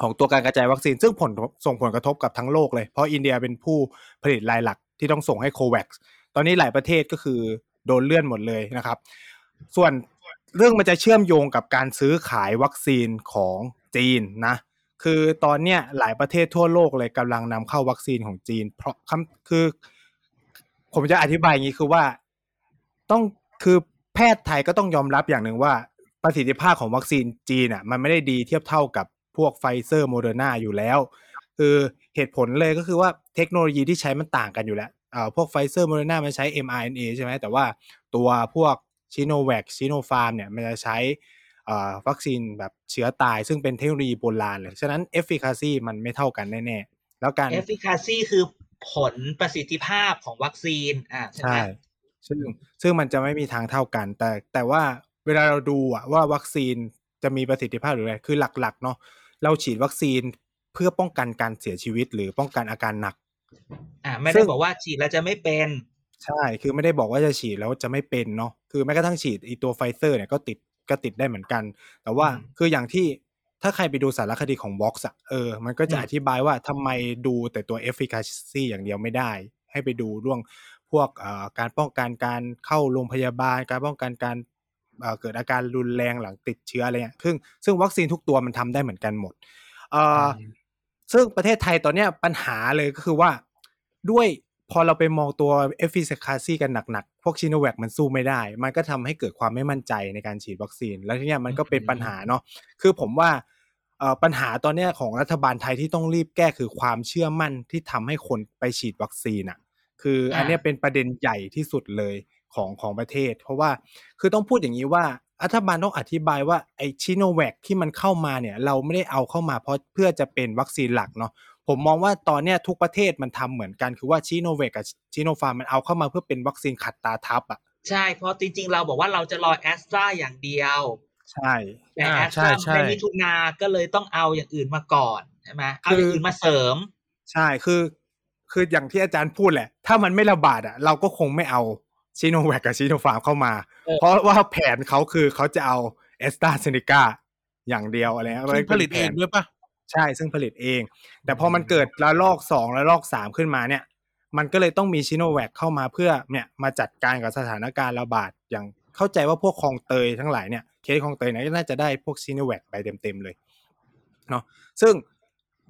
ของตัวการกระจายวัคซีน ซึ่งผลส่งผลกระทบกับทั้งโลกเลย เพราะอินเดียเป็นผู้ผลิตรายหลักที่ต้องส่งให้โควัคตอนนี้หลายประเทศก็คือโดนเลื่อนหมดเลยนะครับ ส่วน เรื่องมันจะเชื่อมโยงกับการซื้อขายวัคซีนของจีนนะ คือตอนเนี้ยหลายประเทศทั่วโลกเลยกำลังนำเข้าวัคซีนของจีน เพราะคำคือ ผมจะอธิบายอย่างนี้คือว่าต้องคือแพทย์ไทยก็ต้องยอมรับอย่างหนึ่งว่าประสิทธิภาพของวัคซีนจีนอะมันไม่ได้ดีเทียบเท่ากับพวกไฟเซอร์โมเดอร์นาอยู่แล้ว คือเหตุผลเลยก็คือว่าเทคโนโลยีที่ใช้มันต่างกันอยู่แล้วอ่อพวกไฟเซอร์โมเดอร์นามันใช้ mRNA ใช่ไหมแต่ว่าตัวพวก ซิโนแวคซิโนฟาร์มเนี่ยมันจะใช้เอ่อวัคซีนแบบเชื้อตายซึ่งเป็นเทคโนโลยีโบราณเลย ฉะนั้น efficacy มันไม่เท่ากันแน่ๆ แล้วการ efficacy คือผลประสิทธิภาพของวัคซีนอ่าใช่ไหมใช่ซึ่งซึ่งมันจะไม่มีทางเท่ากัน แต่แต่ว่าเวลาเราดูอะว่าวัคซีนจะมีประสิทธิภาพหรืออะไรคือหลักๆเนาะเราฉีดวัคซีนเพื่อป้องกันการเสียชีวิตหรือป้องกันอาการหนัก อ่าซึ่งไม่ได้บอกว่าฉีดแล้วจะไม่เป็น ใช่ คือไม่ได้บอกว่าจะฉีดแล้วจะไม่เป็นเนาะ คือแม้กระทั่งฉีดไอีตัวไฟเซอร์เนี่ยก็ติดก็ติดได้เหมือนกัน แต่ว่าอืมคืออย่างที่ถ้าใครไปดูสารคดีของ Vox อะเออ มันก็จะอืมอธิบายว่าทำไมดูแต่ตัว efficacy อย่างเดียวไม่ได้ ให้ไปดูเรื่องพวกเอ่อการป้องกันการเข้าโรงพยาบาล การป้องกันการเอ่อเกิดอาการรุนแรงหลังติดเชื้ออะไรเงี้ย ซึ่งซึ่งวัคซีนทุกตัวมันทำได้เหมือนกันหมดเอ่ออซึ่งประเทศไทยตอนเนี้ยปัญหาเลยก็คือว่าด้วย พอเราไปมองตัว efficacy กันหนักๆ พวกชิโนแวคมันสู้ไม่ได้ มันก็ทำให้เกิดความไม่มั่นใจในการฉีดวัคซีน แล้วทีเนี้ยมันก็เป็นปัญหาเนาะ คือผมว่าเอ่อปัญหาตอนเนี้ยของรัฐบาลไทยที่ต้องรีบแก้คือความเชื่อมั่นที่ทำให้คนไปฉีดวัคซีนอะ คืออันเนี้ยเป็นประเด็นใหญ่ที่สุดเลยของของประเทศ เพราะว่าคือต้องพูดอย่างนี้ว่ารัฐบาลต้องอธิบายว่าไอชิโนแวคที่มันเข้ามาเนี่ย เราไม่ได้เอาเข้ามาเพราะเพื่อจะเป็นวัคซีนหลักเนาะ ผมมองว่าตอนเนี้ยทุกประเทศมันทำเหมือนกันคือว่าชิโนแวคกับชิโนฟาร์มมันเอาเข้ามาเพื่อเป็นวัคซีนขัดตาทับอะใช่เพราะจริง ๆ เราบอกว่าเราจะรอแอสตราอย่างเดียว ใช่แต่อ่าแอสตใช่ราใช่ในมิถุนาก็เลยต้องเอาอย่างอื่นมาก่อนใช่ไหมเอาคืออย่างอื่นมาเสริม ใช่คือคืออย่างที่อาจารย์พูดแหละ ถ้ามันไม่ระบาดอะ เราก็คงไม่เอาชิโนแวคกับชิโนฟาร์มเข้ามาเออเพราะว่าแผนเขาคือเขาจะเอาเอสตราเซเนกาอย่างเดียวอะไรเงี้ยซึ่งผลิตเองด้วยปะ ใช่ซึ่งผลิตเอง แต่พอมันเกิดระลอกสองระลอกสามขึ้นมาเนี่ย มันก็เลยต้องมีซิโนแวคเข้ามาเพื่อเนี่ยมาจัดการกับสถานการณ์ระบาดอย่างเข้าใจว่าพวกคลองเตยทั้งหลายเนี่ยเคสคลองเตยเนี่ยก็น่าจะได้พวกซิโนแวคไปเต็มๆเลยเนาะซึ่ง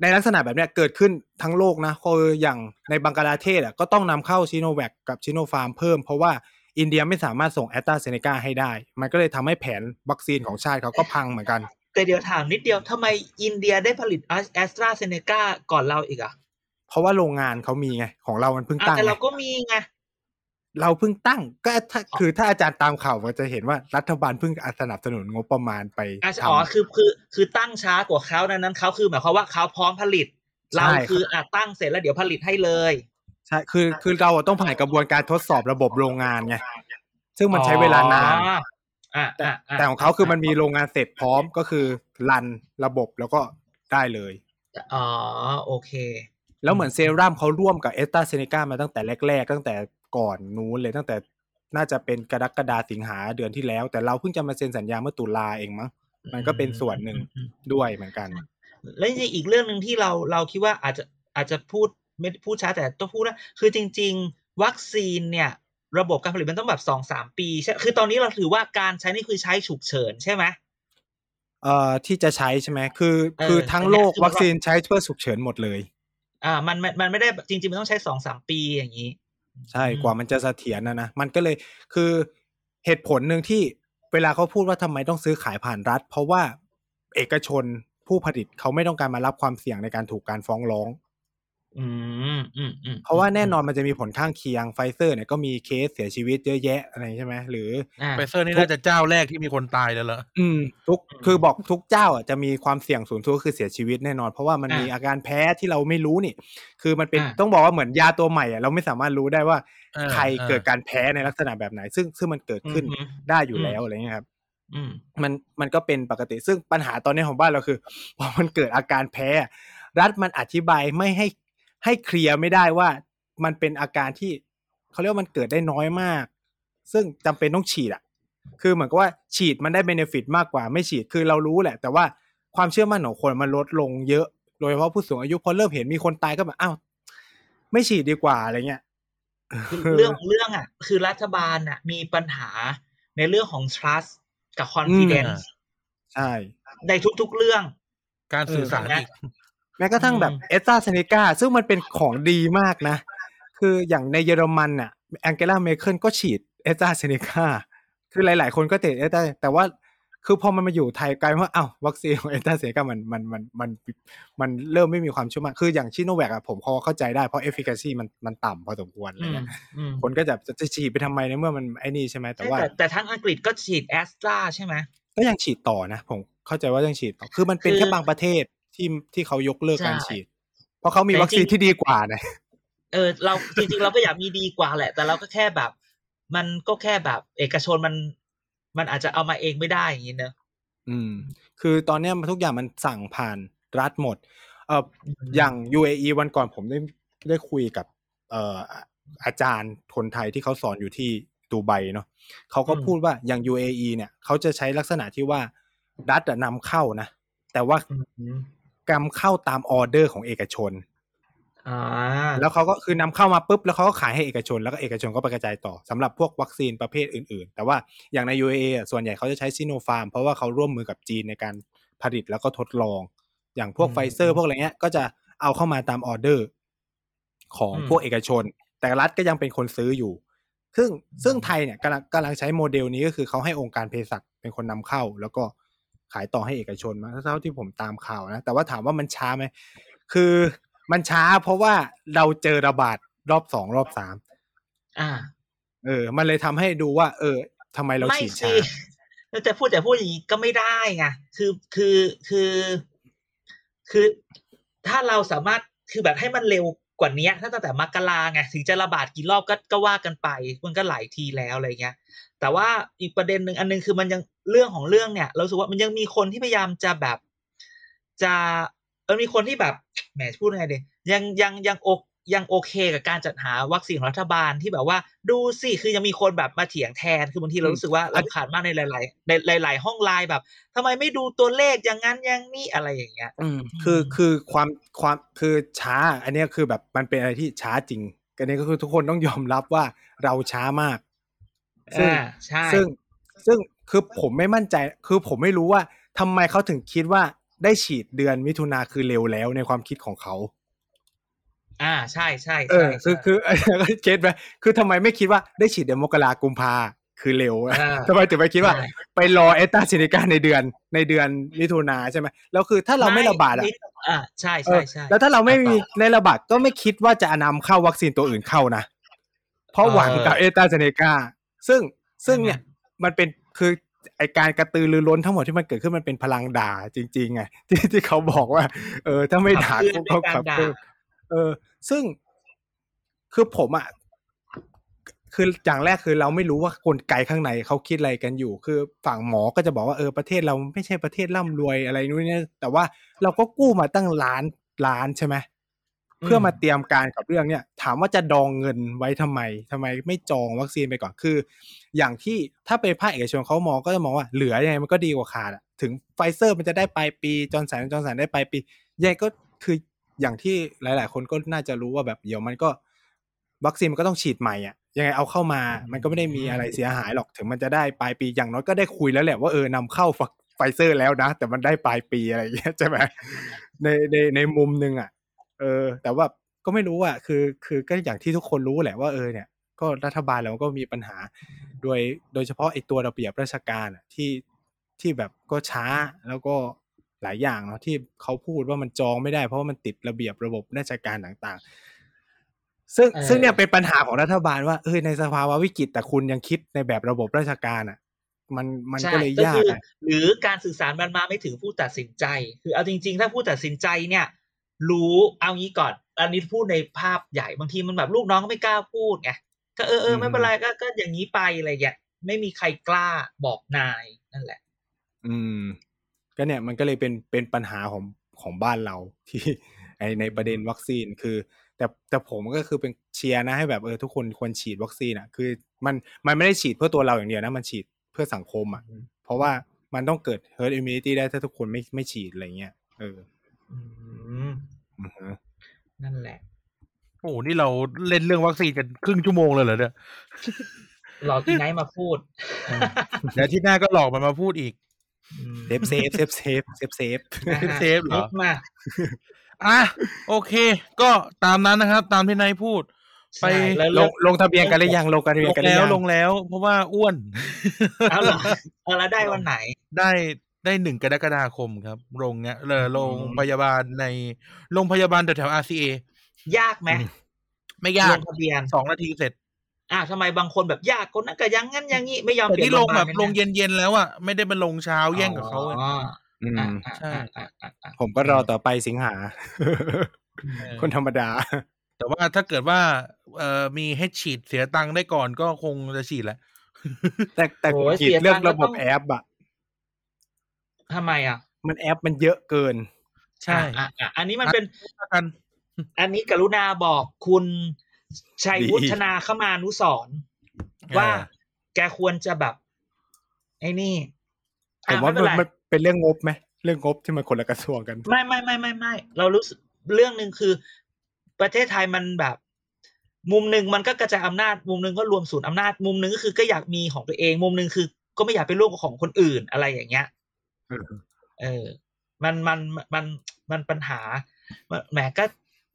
ในลักษณะแบบเนี้ยเกิดขึ้นทั้งโลกนะคืออย่างในบังกลาเทศอะก็ต้องนำเข้าซิโนแวคกับซิโนฟาร์มเพิ่ม เพราะว่าอินเดียไม่สามารถส่งแอสตราเซเนกาให้ได้ มันก็เลยทำให้แผนวัคซีนของชาติเขาก็พังเหมือนกัน แต่เดี๋ยวถามนิดเดียวทำไมอินเดียได้ผลิตแอสตราเซเนกาก่อนเราอีกอะเพราะว่าโรงงานเขามีไง ของเรามันเพิ่งอะตั้งแต่ไงเราก็มีไงเราเพิ่งตั้งก็ถ้าคือถ้าอาจารย์ตามข่าวมันจะเห็นว่ารัฐบาลเพิ่งสนับสนุนงบประมาณไปอะทำอ๋อคือคือคือตั้งช้ากว่าเขาดังนั้นเขาคือหมายความว่าเขาพร้อมผลิตใช่เราคืออะตั้งเสร็จแล้วเดี๋ยวผลิตให้เลยใช่คือคือเราอะต้องผ่านกระบวนการทดสอบระบบโรงงานไงซึ่งมันใช้เวลานาน อ๋ออะอะะแต่ของเขาคือมันมีโรงงานเสร็จพร้อมก็คือรันระบบแล้วก็ได้เลย อ๋อ โอเค แล้วเหมือนเซรั่มเขาร่วมกับเอสตาเซเนกามาตั้งแต่แรก ๆ ตั้งแต่ก่อนนู้นเลยตั้งแต่น่าจะเป็นกรกฎาสิงหาเดือนที่แล้ว แต่เราเพิ่งจะมาเซ็นสัญญาเมื่อตุลาเองมั้งมันก็เป็นส่วนหนึ่งอืมด้วยเหมือนกัน แล้วจริงๆอีกเรื่องหนึ่งที่เราเราคิดว่าอาจจะอาจจะพูดไม่พูดช้าแต่ต้องพูดนะคือจริง ๆ วัคซีนเนี่ย ระบบการผลิตมันต้องแบบสองสามปีใช่คือตอนนี้เราถือว่าการใช้นี่คือใช้ฉุกเฉินใช่ไหมเอ่อที่จะใช้ใช่ไหมคือเออคือทั้งอันเนี้โลยกคือมันวัคซีนใช้เพื่อฉุกเฉินหมดเลย อ่ามันมันมันไม่ได้จริงๆมันต้องใช้สองสามปีอย่างนี้ ใช่อืมกว่ามันจะเสถียรนะนะมันก็เลยคือเหตุผลหนึ่งที่เวลาเขาพูดว่าทำไมต้องซื้อขายผ่านรัฐ เพราะว่าเอกชนผู้ผลิตเขาไม่ต้องการมารับความเสี่ยงในการถูกการฟ้องร้อง อืมอืมอืมเพราะว่าแน่นอนมันจะมีผลข้างเคียงไฟเซอร์เนี่ยก็มีเคสเสียชีวิตเยอะแยะอะไรใช่ไหมหรืออ่าไฟเซอร์นี่น่าจะเจ้าแรกที่มีคนตายแล้วเหรออืมทุกอืมคือบอกทุกเจ้าอะจะมีความเสี่ยงสูงสุดก็คือเสียชีวิตแน่นอน เพราะว่ามันอ่ามีมีอาการแพ้ที่เราไม่รู้นี่ คือมันเป็นอ่าต้องบอกว่าเหมือนยาตัวใหม่อะเราไม่สามารถรู้ได้ว่าอ่าใครอ่าเกิดการแพ้ในลักษณะแบบไหน ซึ่งซึ่งมันเกิดขึ้นอืมได้อยู่อืมแล้วอะไรเงี้ยครับอืมมันมันก็เป็นปกติซึ่งปัญหาตอนนี้ของบ้านเราคือพอมันเกิดอาการแพ้อะรัฐมันอธิบายไม่ให้ ให้เคลียร์ไม่ได้ว่ามันเป็นอาการที่เขาเรียกว่ามันเกิดได้น้อยมาก ซึ่งจำเป็นต้องฉีดอะคือเหมือนกับว่าฉีดมันได้เบนฟิตมากกว่าไม่ฉีดคือเรารู้แหละ แต่ว่าความเชื่อมั่นของคนมันลดลงเยอะ โดยเฉพาะผู้สูงอายุพอเริ่มเห็นมีคนตายก็แบบอ้าวไม่ฉีดดีกว่าอะไรเงี้ยคือเรื่องของเรื่องอะ คือรัฐบาลอะ มีปัญหาในเรื่องของ trust กับ confidence ใช่ในทุกๆเรื่อง การสื่อสารเอออีก แม้กระทั่งแบบอืมแอสตราเซเนกาซึ่งมันเป็นของดีมากนะ คืออย่างในเยอรมันน่ะแองเกลาเมเคิลก็ฉีดแอสตราเซเนกาคือหลาย ๆ คนก็ฉีดแอสตราแต่ว่าคือพอมันมาอยู่ไทยกลายเป็นว่าอ้าววัคซีนของแอสตราเซเนกามันมันมันมันมันเริ่มไม่มีความเชื่อมั่นคืออย่างซิโนแวคอะผมพอเข้าใจได้เพราะ efficacy มันมันต่ำพอสมควรอะไรอืมเงี้ยอืมคนก็จะจะจะฉีดไปทำไมในเมื่อมันไอ้นี่ใช่ไหมแต่ว่าแต่แต่ทั้งอังกฤษก็ฉีดแอสตราใช่ไหมก็ยังฉีดต่อนะผมเข้าใจว่ายังฉีดต่อคือมันเป็นคือแค่บางประเทศ ที่ที่เขายกเลิกการใช่ฉีด เพราะเขามีแต่วัคซีนจริงที่ดีกว่านะเออ เราจริงๆเราก็อยากมีดีกว่าแหละ แต่เราก็แค่แบบ มันก็แค่แบบ เอกชนมัน มันอาจจะเอามาเองไม่ได้อย่างนี้เนอะอืม คือตอนเนี้ยมันทุกอย่างมันสั่งผ่านรัฐหมด เอ่ออืมอย่าง UAE วันก่อนผมได้ได้คุยกับ เอ่ออาจารย์คนไทยที่เขาสอนอยู่ที่ดูไบเนาะเขาก็พูดว่าอย่าง UAE เนี่ยเขาจะใช้ลักษณะที่ว่ารัฐอะนำเข้านะ แต่ว่า อืมกำเข้าตามออเดอร์ของเอกชนอ่าแล้วเขาก็คือนำเข้ามาปุ๊บแล้วเขาก็ขายให้เอกชนแล้วก็เอกชนก็ไปกระจายต่อสำหรับพวกวัคซีนประเภทอื่น ๆ แต่ว่าอย่างใน UAE อะส่วนใหญ่เขาจะใช้ซิโนฟาร์มเพราะว่าเขาร่วมมือกับจีนในการผลิตแล้วก็ทดลอง อย่างพวกอืมไฟเซอร์ พวกอะไรเงี้ยก็จะเอาเข้ามาตามออเดอร์ ของอืมพวกเอกชน แต่รัฐก็ยังเป็นคนซื้ออยู่ ซึ่งซึ่งไทยเนี่ยกำลังกำลังใช้โมเดลนี้ก็คือเขาให้องค์การเภสัชเป็นคนนำเข้า แล้วก็ ขายต่อให้เอกชนมาเท่าที่ผมตามข่าวนะ แต่ว่าถามว่ามันช้าไหมคือมันช้าเพราะว่าเราเจอระบาดรอบสองรอบสามอ่า เออ มันเลยทำให้ดูว่า เออทำไมเราไม่ฉีดสิช้าเราจะพูดแต่พูดอย่างนี้ก็ไม่ได้ไงคือคือคือ คือถ้าเราสามารถคือแบบให้มันเร็ว กว่านี้ถ้าตั้งแต่มกราไงถึงจะระบาดกี่รอบก็ก็ว่ากันไปมันก็หลายทีแล้วอะไรเงี้ย แต่ว่าอีกประเด็นหนึ่งอันหนึงคือมันยังเรื่องของเรื่องเนี่ย เรารู้สึกว่ามันยังมีคนที่พยายามจะแบบจะมันมีคนที่แบบแหมพูดยังไงดียังยังยังอก ยังโอเคกับการจัดหาวัคซีนของรัฐบาลที่แบบว่า ดูสิคือยังมีคนแบบมาเถียงแทน คือบางทีเรารู้สึกว่าเราขาดมากในหลาย ๆ ในหลาย ๆ ห้องไลน์แบบทำไมไม่ดูตัวเลขอย่างนั้นอย่างนี้อะไรอย่างเงี้ย อืมคือคือความความคือช้า อันเนี้ยคือแบบมันเป็นอะไรที่ช้าจริงอันนี้ก็คือทุกคนต้องยอมรับว่าเราช้ามากซึ่งอ่าใช่ซึ่งซึ่งคือผมไม่มั่นใจ คือผมไม่รู้ว่าทำไมเขาถึงคิดว่าได้ฉีดเดือนมิถุนาคือเร็วแล้วในความคิดของเขา อ่าใช่ใช่เอใช่อคือใช่คือเก็ตไหมคือทำไมไม่คิดว่าได้ฉีดเดือนมกรากุมภาคือเร็วอะอ่าทำไมถึงไม่คิดว่าใช่ไปรอเอตาเซเนกาในเดือนในเดือนมิถุนาใช่ไหมแล้วคือถ้าเราไม่ระบาดอะนิอ่าใช่เอใช่อใช่แล้วถ้าเราไม่อะต่อมีในระบาดก็ไม่คิดว่าจะนำเข้าวัคซีนตัวอื่นเข้านะ เพราะเออหวังกับเอตาเซเนกาซึ่งซึ่งใช่ไหมเนี่ยมันเป็นคือไอการกระตือรือร้นทั้งหมดที่มันเกิดขึ้นมันเป็นพลังด่าจริงๆไงที่ที่เขาบอกว่า เออถ้าไม่ด่าขับเคลื่อนเขาด้วยการขับด่าเคลื่อน เออ ซึ่งคือผมอะคืออย่างแรกคือเราไม่รู้ว่ากลไกข้างในเขาคิดอะไรกันอยู่ คือฝั่งหมอก็จะบอกว่าเออประเทศเราไม่ใช่ประเทศร่ำรวยอะไรนู้นเนี่ยแต่ว่าเราก็กู้มาตั้งล้านล้านใช่ไหมเพื่อมาเตรียมการกับเรื่องเนี้ยถามว่าจะดองเงินไว้ทำไมทำไมไม่จองวัคซีนไปก่อนคือ อย่างที่ถ้าเป็นภาคเอกชนเขามองก็จะมองว่าเหลือยังไงมันก็ดีกว่าขาดอะถึงไฟเซอร์มันจะได้ปลายปีจอห์นสันจอห์นสันได้ปลายปียังไงก็คือ อย่างที่หลาย ๆ คนก็น่าจะรู้ว่าแบบเดี๋ยวมันก็วัคซีนมันก็ต้องฉีดใหม่อะยังไงเอาเข้ามามันก็ไม่ได้มีอะไรเสียหายหรอกถึงมันจะได้ปลายปีอย่างน้อยก็ได้คุยแล้วแหละว่าเออนำเข้าไฟเซอร์แล้วนะ แต่มันได้ปลายปีอะไรอย่างเงี้ยใช่ไหมในในในมุมหนึงอะ เออ แต่ว่าก็ไม่รู้อะคือ คือก็อย่างที่ทุกคนรู้แหละว่าเออเนี่ยก็รัฐบาลเราก็มีปัญหา โดยโดยเฉพาะไอ้ตัวระเบียบราชการอะที่ที่แบบก็ช้าแล้วก็ หลายอย่างเนาะที่เขาพูดว่ามันจองไม่ได้เพราะว่ามันติดระเบียบระบบราชการต่างๆ ซึ่งเออซึ่งเนี่ยเป็นปัญหาของรัฐบาลว่าเออในสภาวะวิกฤตแต่คุณยังคิดในแบบระบบราชการอะ มันมันใช่ก็เลยยากคืออะหรือการสื่อสารมันมาไม่ถึงผู้ตัดสินใจ คือเอาจริง ๆ ถ้าผู้ตัดสินใจเนี่ย รู้เอางี้ก่อน อันนี้พูดในภาพใหญ่บางทีมันแบบลูกน้องก็ไม่กล้าพูดไงก็เออเออไม่เป็นไรก็ก็อย่างนี้ไปอะไรอย่างเงี้ยไม่มีใครกล้าบอกนายนั่นแหละ อืม ก็เนี่ยมันก็เลยเป็นเป็นปัญหาของของบ้านเราที่ไอในประเด็นวัคซีนคือ แต่แต่ผมก็คือเป็นเชียร์นะให้แบบเออทุกคนควรฉีดวัคซีนอะ คือมันมันไม่ได้ฉีดเพื่อตัวเราอย่างเดียวนะ มันฉีดเพื่อสังคมอะ เพราะว่ามันต้องเกิด herd immunity ได้ถ้าทุกคนไม่ไม่ฉีดอะไรเงี้ยเอออืมอือฮะนั่นแหละ โอ้โหนี่เราเล่นเรื่องวัคซีนกันครึ่งชั่วโมงเลยเหรอเนี่ยรอที่ไหนมาพูด เดี๋ยวที่หน้าก็หลอกมันมาพูดอีก เซฟเซฟเซฟเซฟเซฟเซฟนะฮะเซฟเหรอมุกมาอะโอเค ก็ตามนั้นนะครับ ตามที่นายพูด ไปใช่แล้วลเรื่องลงทะเบียนกันหรือยังลงทะเบียลนงกันหรืแล้อวยังลงแล้ว เพราะว่าอ้วนเอาเหรอเอาแล้วได้วันไหน ได้ได้หนึ่งกรกฎาคมครับโรงเนี้ยเลยโรงพยาบาลในโรงพยาบาลแถวๆ RCA ยากไหมไม่ยาลกงทะเบียนสองนาทีเสร็จ อ่าทำไมบางคนแบบยากคนนั้นก็อยังงั้นอยังงี้ไม่ยอมแต่เปลี่ยที่นลงแบบโรพยาาลงเย็นๆแล้วอะไม่ได้เป็นลงเช้าแย่งกับเขาอะอ๋ออืมอ่าอ่าใช่อ่าอ่าอ่าผมก็รอต่อไปสิงหา คนธรรมดา แต่ว่าถ้าเกิดว่า เอ่อมีให้ฉีดเสียตังค์ได้ก่อนก็คงจะฉีดแหละแต่แต่โอ้ยผิดเสียเรื่องตังค์ก็ระบต้บองแอปอะทำไมอะ มันแอปมันเยอะเกิน ใช่อะอะอันนี้มันเป็นกันอันนี้กรุณาบอกคุณ ชัยวุดีฒนาขมานุสรณ์ว่าแกควรจะแบบ ไอ้นี่ผมอะว่าไม่เป็นไรมันเป็นเรื่องงบไหมเรื่องงบที่มันคนละกระทรวงกัน ไม่ไม่ไม่ไม่ไม่เรารู้สึกเรื่องหนึ่งคือ ประเทศไทยมันแบบ มุมหนึ่งมันก็กระจายอำนาจ มุมหนึ่งก็รวมศูนย์อำนาจ มุมหนึ่งก็คือก็อยากมีของตัวเอง มุมหนึ่งคือ ก็ไม่อยากไปร่วมกับของคนอื่นอะไรอย่างเงี้ยเออเออมันมันมันมันปัญหาแหมก็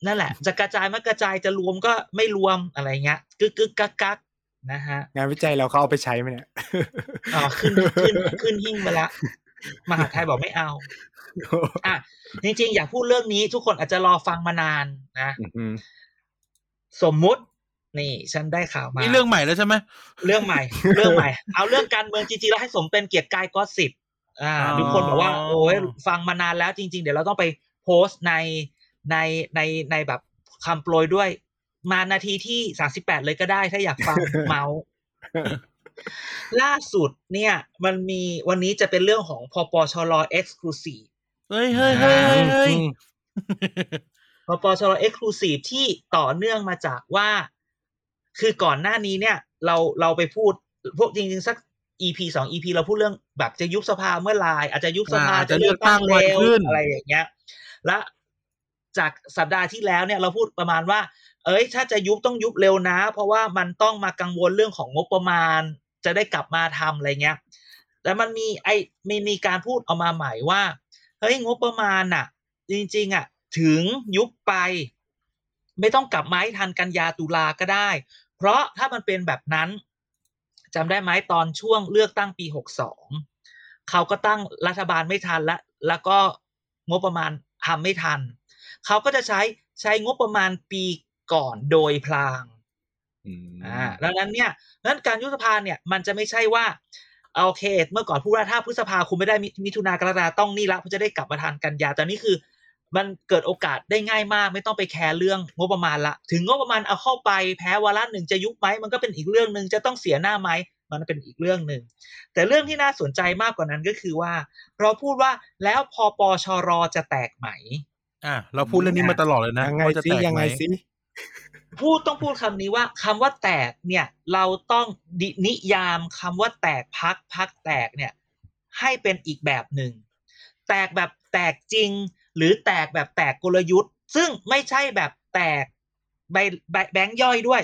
นั่นแหละ จะกระจายไม่กระจายจะรวมก็ไม่รวมอะไรเงี้ยกึกกึกกักกักนะฮะงานวิจัยเราเขาเอาไปใช้ไหมเนี่ยอ๋อขึ้นขึ้นขึ้นหิ้งไปละมหาไทยบอกไม่เอาอะจริงๆ อยากพูดเรื่องนี้ ทุกคนอาจจะรอฟังมานานนะอืมสมมุติ นี่ ฉันได้ข่าวมานี่เรื่องใหม่แล้วใช่ไหมเรื่องใหม่ เรื่องใหม่ เอาเรื่องการเมืองจริงๆแล้วให้สมเป็นเกียรติกายก็สิบอ่าอ๋อทุกคนบอกว่า โอ้ยฟังมานานแล้วจริง ๆ เดี๋ยวเราต้องไปโพสต์ใน ในในในแบบคำโปรยด้วย มานาทีที่สาสิบแปดเลยก็ได้ถ้าอยากฟังเมาส์ล่าสุดเนี่ย มันมีวันนี้จะเป็นเรื่องของพปชร Exclusive เฮ้ยเฮ้ยเฮ้ยเฮ้ยเฮ้ยพปชร Exclusive ที่ต่อเนื่องมาจากว่า คือก่อนหน้านี้เนี่ย เราเราไปพูด พวกจริงๆสัก EP สอง EP เราพูดเรื่องแบบจะยุบสภาเมื่อไหรอาจจะยุบสภาอ่าจะเลือกตั้งไวเร็วขึ้นอะไรอย่างเงี้ย และ จากสัปดาห์ที่แล้วเนี่ยเราพูดประมาณว่า เอ้ย ถ้าจะยุบต้องยุบเร็วนะ เพราะว่ามันต้องมากังวลเรื่องของงบประมาณ จะได้กลับมาทำอะไรเงี้ยแล้วมันมีไอมีมีการพูดออกมาใหม่ว่าเฮ้ยงบประมาณอะ จริงๆอะถึงยุบไป ไม่ต้องกลับมาทันกันยาตุลาก็ได้ เพราะถ้ามันเป็นแบบนั้นจำได้ไหมตอนช่วงเลือกตั้งปีหกสองเขาก็ตั้งรัฐบาลไม่ทันและแล้วก็งบประมาณทำไม่ทัน เขาก็จะใช้ใช้งบประมาณปีก่อนโดยพลางอืมอ่าดังนั้นเนี่ยดังนั้นการยุบสภาเนี่ยมันจะไม่ใช่ว่าโอเค เมื่อก่อนพูดว่าถ้าพฤษภาคุณไม่ได้มิมิถุนากรกฎาต้องนี่ละเพื่อจะได้กลับมาทันกันยาแต่นี่คือ มันเกิดโอกาสได้ง่ายมาก ไม่ต้องไปแคร์เรื่องงบประมาณละ ถึงงบประมาณเอาเข้าไปแพ้วาระหนึ่งจะยุบไหมมันก็เป็นอีกเรื่องหนึ่งจะต้องเสียหน้าไหมมันเป็นอีกเรื่องหนึ่ง แต่เรื่องที่น่าสนใจมากกว่านั้นก็คือว่า เราพูดว่าแล้วพอปชรจะแตกไหม อะเราพูดเรื่องนี้มาตลอดเลยนะยังไงว่าจะซิแตกยังไหไงมซิพูดต้องพูดคำนี้ว่าคำว่าแตกเนี่ย เราต้องดินิยามคำว่าแตกพักพักแตกเนี่ย ให้เป็นอีกแบบหนึ่งแตกแบบแตกจริง หรือแตกแบบแตกกลยุทธ์ ซึ่งไม่ใช่แบบแตกใบใบแบงค์ย่อยด้วย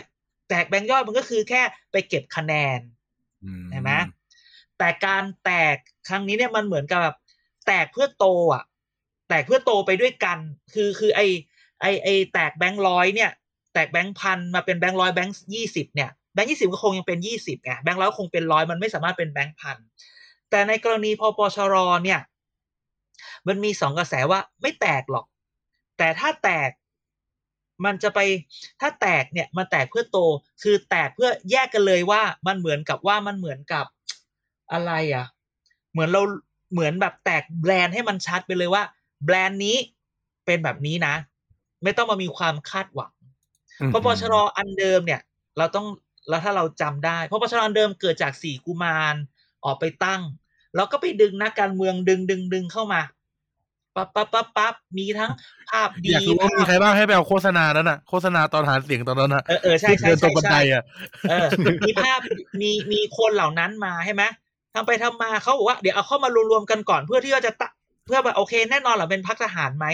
แตกแบงค์ย่อยมันก็คือแค่ไปเก็บคะแนนอืเห็นไหมแต่การแตกครั้งนี้เนี่ยมันเหมือนกับแบบแตกเพื่อโตอะ แตกเพื่อโตไปด้วยกัน คือคือไอไอไอแตกแบงค์ร้อยเนี่ย แตกแบงค์พันมาเป็นแบงค์ร้อยแบงค์ยี่สิบเนี่ยแบงค์ยี่สิบก็คงยังเป็นยี่สิบไงแบงค์ร้อยคงเป็นร้อยมันไม่สามารถเป็นแบงค์พันแต่ในกรณีพอปชรเนี่ย มันมีสองกระแสว่าไม่แตกหรอก แต่ถ้าแตกมันจะไปถ้าแตกเนี่ยมันแตกเพื่อโต คือแตกเพื่อแยกกันเลยว่ามันเหมือนกับว่ามันเหมือนกับอะไรอะ เหมือนเราเหมือนแบบแตกแบรนด์ให้มันชัดไปเลยว่า แบรนด์นี้เป็นแบบนี้นะ ไม่ต้องมามีความคาดหวัง เพราะปชรอันเดิมเนี่ย เราต้องแล้วถ้าเราจำได้ เพราะปชรอันเดิมเกิดจากสี่กุมารออกไปตั้ง แล้วก็ไปดึงนักการเมืองดึงดึงดึงเข้ามาปั๊บปั๊บปั๊บปั๊บมีทั้งภาพดีอยากรู้ว่ามีใครบ้างให้ไปเอาโฆษณานั้นน่ะโฆษณาตอนหาเสียงตอนนั้นน่ะเออเออใช่ที่ใช่เดินตรใช่งบันไดใช่อะเออมีภาพมีมีคนเหล่านั้นมาใช่ไหมทำไปทำมาเขาบอกว่าเดี๋ยวเอาเข้ามารวมๆกันก่อนเพื่อที่ว่าจะตะ เพื่อแบบโอเค แน่นอนเหรอเป็นพักทหารไหม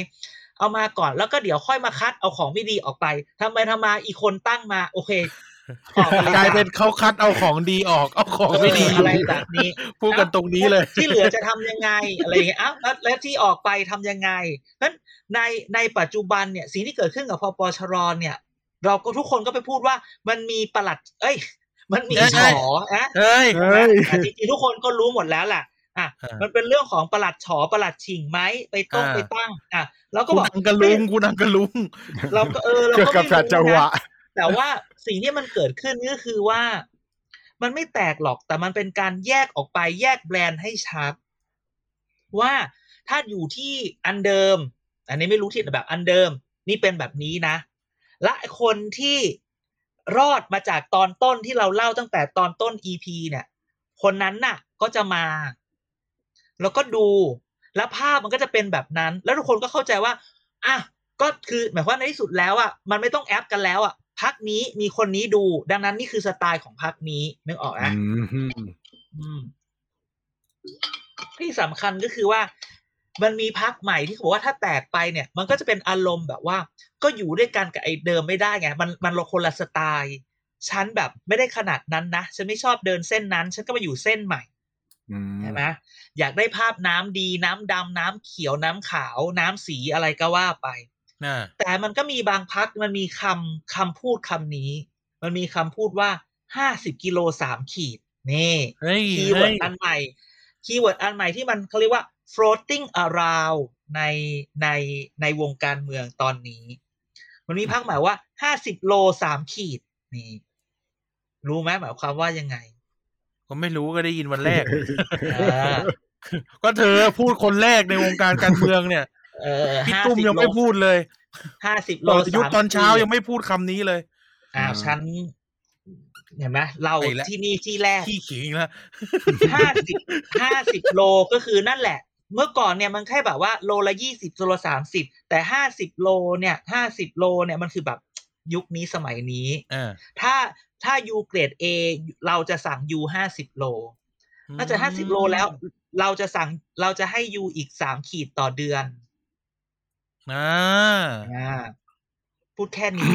เอามาก่อนแล้วก็เดี๋ยวค่อยมาคัดเอาของไม่ดีออกไปทำไปทำมาอีกคนตั้งมา โอเคออกไปกลายเป็นเขาคัดเอาของดีออก เอาของเอไม่ดีออะไรแบบนี้พูดกันตรงนี้เลย ที่เหลือจะทำยังไงอะไรอย่างเงี้ยอ้าวแล้วแล้วที่ออกไปทำยังไงนั้นในในปัจจุบันเนี่ยสิ่งที่เกิดขึ้นกับพปชรเนี่ย เราก็ทุกคนก็ไปพูดว่ามันมีประหลัด เอ้ย มันมีเอ้ยฉอนะเฮ้ยเฮ้ยอะจริงๆทุกคนก็รู้หมดแล้วแหละ อะอ่ามัมันเป็นเรื่องของประหลัดฉอประหลัดฉิงไหมไปต้งอ่าไปตั้งอะแล้วก็กูบอกนังกะลุงกูนังกะลุงเราก็เออเราเกี่ยวก็กับไม่สัจจรู้วะนะแต่ว่าสิ่งที่มันเกิดขึ้นก็คือว่า มันไม่แตกหรอกแต่มันเป็นการแยกออกไปแยกแบรนด์ให้ชัดว่าถ้าอยู่ที่อันเดิม อันนี้ไม่รู้ที่แบบอันเดิม นี่เป็นแบบนี้นะ และคนที่รอดมาจากตอนต้นที่เราเล่าตั้งแต่ตอนต้น EP เนี่ย คนนั้นน่ะ ก็จะมา แล้วก็ดูแล้วภาพมันก็จะเป็นแบบนั้น แล้วทุกคนก็เข้าใจว่าอะก็คือหมายความว่าในที่สุดแล้วอะมันไม่ต้องแอปกันแล้วอะพักนี้มีคนนี้ดู ดังนั้นนี่คือสไตล์ของพักนี้นึกออกไหมอืมอืมที่สำคัญก็คือว่า มันมีพักใหม่ที่เขาบอกว่าถ้าแตกไปเนี่ย มันก็จะเป็นอารมณ์แบบว่า ก็อยู่ด้วยกันกับไอ้เดิมไม่ได้ไงมันมันคนละสไตล์ฉันแบบไม่ได้ขนาดนั้นนะฉันไม่ชอบเดินเส้นนั้น ฉันก็มาอยู่เส้นใหม่อืม ใช่ไหมอยากได้ภาพน้ำดีน้ำดำน้ำเขียวน้ำขาว น้ำสีอะไรก็ว่าไปน่ะแต่มันก็มีบางพักมันมีคำคำพูดคำนี้ มันมีคำพูดว่าห้าสิบกิโลสามขีดนี่เฮ้ยคีย์เวิเฮ้ร์ดยอันใหม่คีย์เวิร์ดอันใหม่ที่มันเขาเรียกว่า floating around ในในในวงการเมืองตอนนี้ มันมีพักหมายว่าห้าสิบโลสามขีดนี่รู้ไหมหมายความว่ายังไง ก็ไม่รู้ก็ได้ยินวันแรกอ่าก็เธอพูดคนแรกในวงการการเมืองเนี่ยเออพี่ห้าตุ้มสิบยังโลไม่พูดเลยห้าสิบโลตอนยุคสามตอนเช้าขีดยังไม่พูดคำนี้เลยอ้าวฉันเห็นไหมเราไปแล้วที่นี่ที่แรกขี้ขิงแล้วห้าสิบห้าสิบโลก็คือนั่นแหละ เมื่อก่อนเนี่ยมันแค่แบบว่าโลละยี่สิบโลละสามสิบแต่ห้าสิบโลเนี่ยห้าสิบโลเนี่ยมันคือแบบยุคนี้สมัยนี้อ่าถ้า ถ้ายูเกรด A เราจะสั่งยูห้าสิบโลถ้าจะห้าสิบโลแล้วเราจะสั่งเราจะให้ยูอีกสามขีดต่อเดือนอ่าอ่าพูดแค่นี้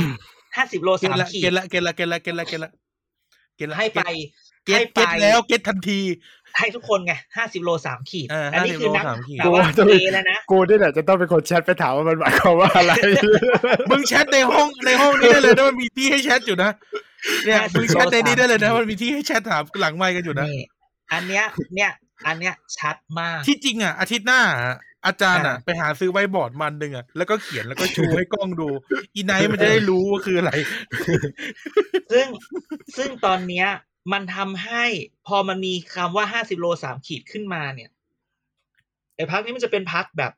ห้าสิบโลเกณสามฑ์ละขีเกดณฑ์ละเกณฑ์ละเกณฑ์ละเกณฑ์ละเกณฑ์ละเกณฑ์ละให้ไปเก็ตให้ไปเก็ตแล้วเก็ตทันที ให้ทุกคนไงห้าสิบโลสามขีดเอออันนี้50คือนักโลสามขีดแบบว่ากูว่าจะเทไปแล้วนะกูนี่แหละจะต้องเป็นคนแชทไปถามว่ามันหมายความว่าอะไร มึงแชทในห้องในห้องนี้ได้เลยนะมันมีที่ให้แชทอยู่นะ เนี่ยมึงแชทในนี้ได้เลยนะมันมีที่ให้แชทถามหลังไมค์กันอยู่นะนี่อันเนี้ย เนี่ย อันเนี้ยชัดมาก ที่จริงอะอาทิตย์หน้าอะอาจารย์อะอ่าไปหาซื้อไว้บอร์ดมันหนึ่งอะแล้วก็เขียนแล้วก็ชูให้กล้องดู อีไนท์มันจะได้รู้ว่าคืออะไร ซึ่งซึ่งตอนเนี้ย มันทำให้พอมันมีคำว่าห้าสิบโลสามขีดขึ้นมาเนี่ยไอ้พักนี้มันจะเป็นพักแบบ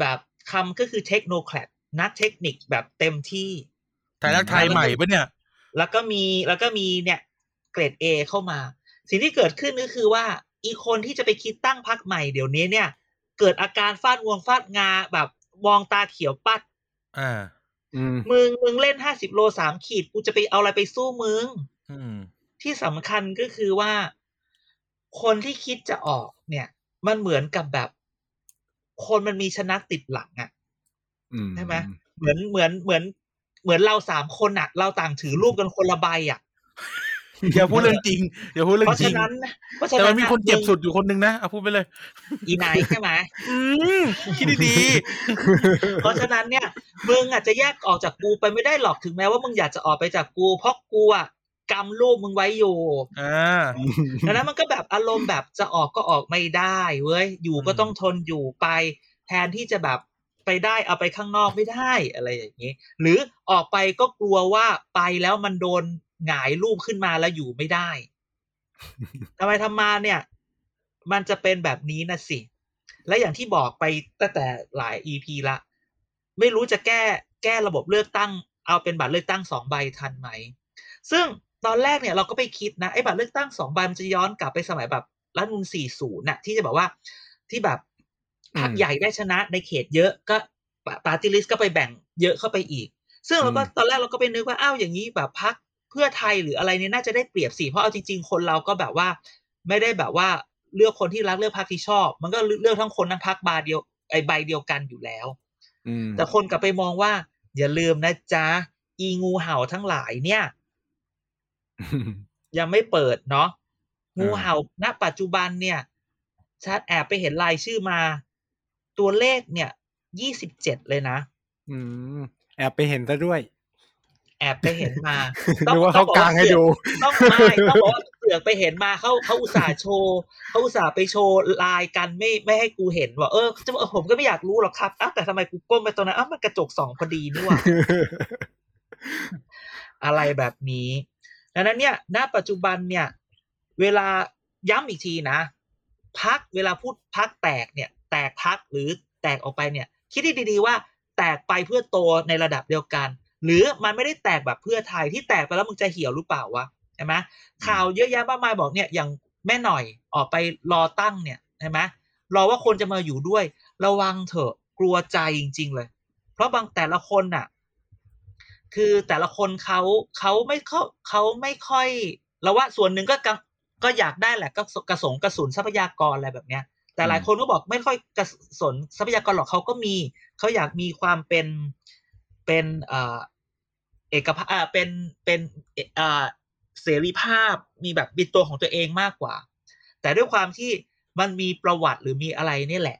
แบบคำก็คือเทคโนแคลดนักเทคนิคแบบเต็มที่ ไทยรักไทยใหม่ปะเนี่ย แล้วก็มีแล้วก็มีเนี่ยเกรด A เข้ามา สิ่งที่เกิดขึ้นก็คือว่าอีกคนที่จะไปคิดตั้งพักใหม่เดี๋ยวนี้เนี่ย เกิดอาการฟาดงวงฟาดงาแบบมองตาเขียวปัดอ่าอืมมึงมึงเล่นห้าสิบโลสามขีดกูจะไปเอาอะไรไปสู้มึงอืมที่สำคัญก็คือว่า คนที่คิดจะออกเนี่ย มันเหมือนกับแบบ คนมันมีชนะติดหลังอะ่ะอืมใช่ไหมเหมือนเหมือนเหมือน เหมือนเราสามคนอะ่ะเราต่างถือรูปกันคนละใบอะ่ะอย่าพูดเรื่องจริงอย่าพูดเรื่อเพงราะจริฉะงนั้นเพราะฉะแต่นั้มันนมีคนอะเจ็บมึงสุดอยู่คนนึงนะเอาพูดไปเลย อีไหนใช่ไหมอืมคิดดีเพราะฉะนั้นเนี่ยมึงอาจจะแยกออกจากกูไปไม่ได้หรอกถึงแม้ว่ามึงอยากจะออกไปจากกู เพราะกูอะกำรูปมึงไว้อยู่ๆอ่าดังนั้นมันก็แบบอารมณ์แบบจะออกก็ออกไม่ได้เว้ยอยู่ก็อืมต้องทนอยู่ไป แทนที่จะแบบ ไปได้เอาไปข้างนอกไม่ได้อะไรอย่างนี้ หรือออกไปก็กลัวว่าไปแล้วมันโดนหงายรูปขึ้นมาแล้วอยู่ไม่ได้ทำไมทำมาเนี่ย มันจะเป็นแบบนี้นะสิ และอย่างที่บอกไปตั้งแต่หลาย EP ละ ไม่รู้จะแก้แก้ระบบเลือกตั้ง เอาเป็นบัตรเลือกตั้งสองใบทันไหม ซึ่งตอนแรกเนี่ยเราก็ไปคิดนะไอ้บัตรเลือกตั้งสองใบมันจะย้อนกลับไปสมัยแบบรัฐธรรมนูล40น่ะที่จะบอกว่าที่แบบ พรรคอืมใหญ่ได้ชนะในเขตเยอะก็ปาร์ตี้ลิสก็ไปแบ่งเยอะเข้าไปอีก ซึ่งเราก็อืมตอนแรกเราก็ไปนึกว่าอ้าวอย่างนี้แบบพรรคเพื่อไทยหรืออะไรเนี่ยน่าจะได้เปรียบสิเพราะเอาจริง ๆ คนเราก็แบบว่า ไม่ได้แบบว่าเลือกคนที่รักเลือกพรรคที่ชอบ มันก็เลือกทั้งคนทั้งพรรคบาร์เดียวไอใบเดียวกันอยู่แล้วอืมแต่คนกลับไปมองว่าอย่าลืมนะจ๊ะ อีงูเห่าทั้งหลายเนี่ย ยังไม่เปิดเนาะงูเห่าณปัจจุบันเนี่ยชัดแอบไปเห็นรายชื่อมา ตัวเลขเนี่ยยี่สิบเจ็ดเลยนะ อืม แอบไปเห็นซะด้วย แอบไปเห็นมานึกว่าเขากางให้ดูต้องไม่ต้องบอกว่าเสือกไปเห็นมาเขาเขาอุตส่าห์โชว์เขาอุตส่าห์ไปโชว์ลายกันไม่ไม่ให้กูเห็นว่าเออจะบอกเออผมก็ไม่อยากรู้หรอกครับอ้าวแต่ทำไมกูก้มไปตรงนั้นอ้าวมันกระจกสองพอดีนี่หว่าอะไรแบบนี้ดังนั้นเนี่ย ณ ปัจจุบันเนี่ย เวลาย้ำอีกทีนะ พักเวลาพูดพักแตกเนี่ย แตกพักหรือแตกออกไปเนี่ย คิดดีๆว่าแตกไปเพื่อโตในระดับเดียวกัน หรือมันไม่ได้แตกแบบเพื่อไทยที่แตกไปแล้วมึงจะเหี่ยวหรือเปล่าวะใช่ไหมข่าวเยอะแยะมากมายบอกเนี่ยอย่างแม่หน่อยออกไปรอตั้งเนี่ยใช่ไหมรอว่าคนจะมาอยู่ด้วย ระวังเถอะกลัวใจจริง ๆ เลย เพราะบางแต่ละคนน่ะ คือแต่ละคนเขาเขาไม่เขาเขาไม่ค่อยเราว่าส่วนหนึ่งก็ก็อยากได้แหละก็กระสงกระสุนทรัพยากรอะไรแบบเนี้ย แต่หลายคนก็บอกไม่ค่อยกระสนทรัพยากรหรอกเขาก็มีเขาอยากมีความเป็นเป็นเอ่อเอกภาพอ่าเป็นเป็นเอ่อเสรีภาพมีแบบเป็นตัวของตัวเองมากกว่า แต่ด้วยความที่มันมีประวัติหรือมีอะไรเนี่ยแหละ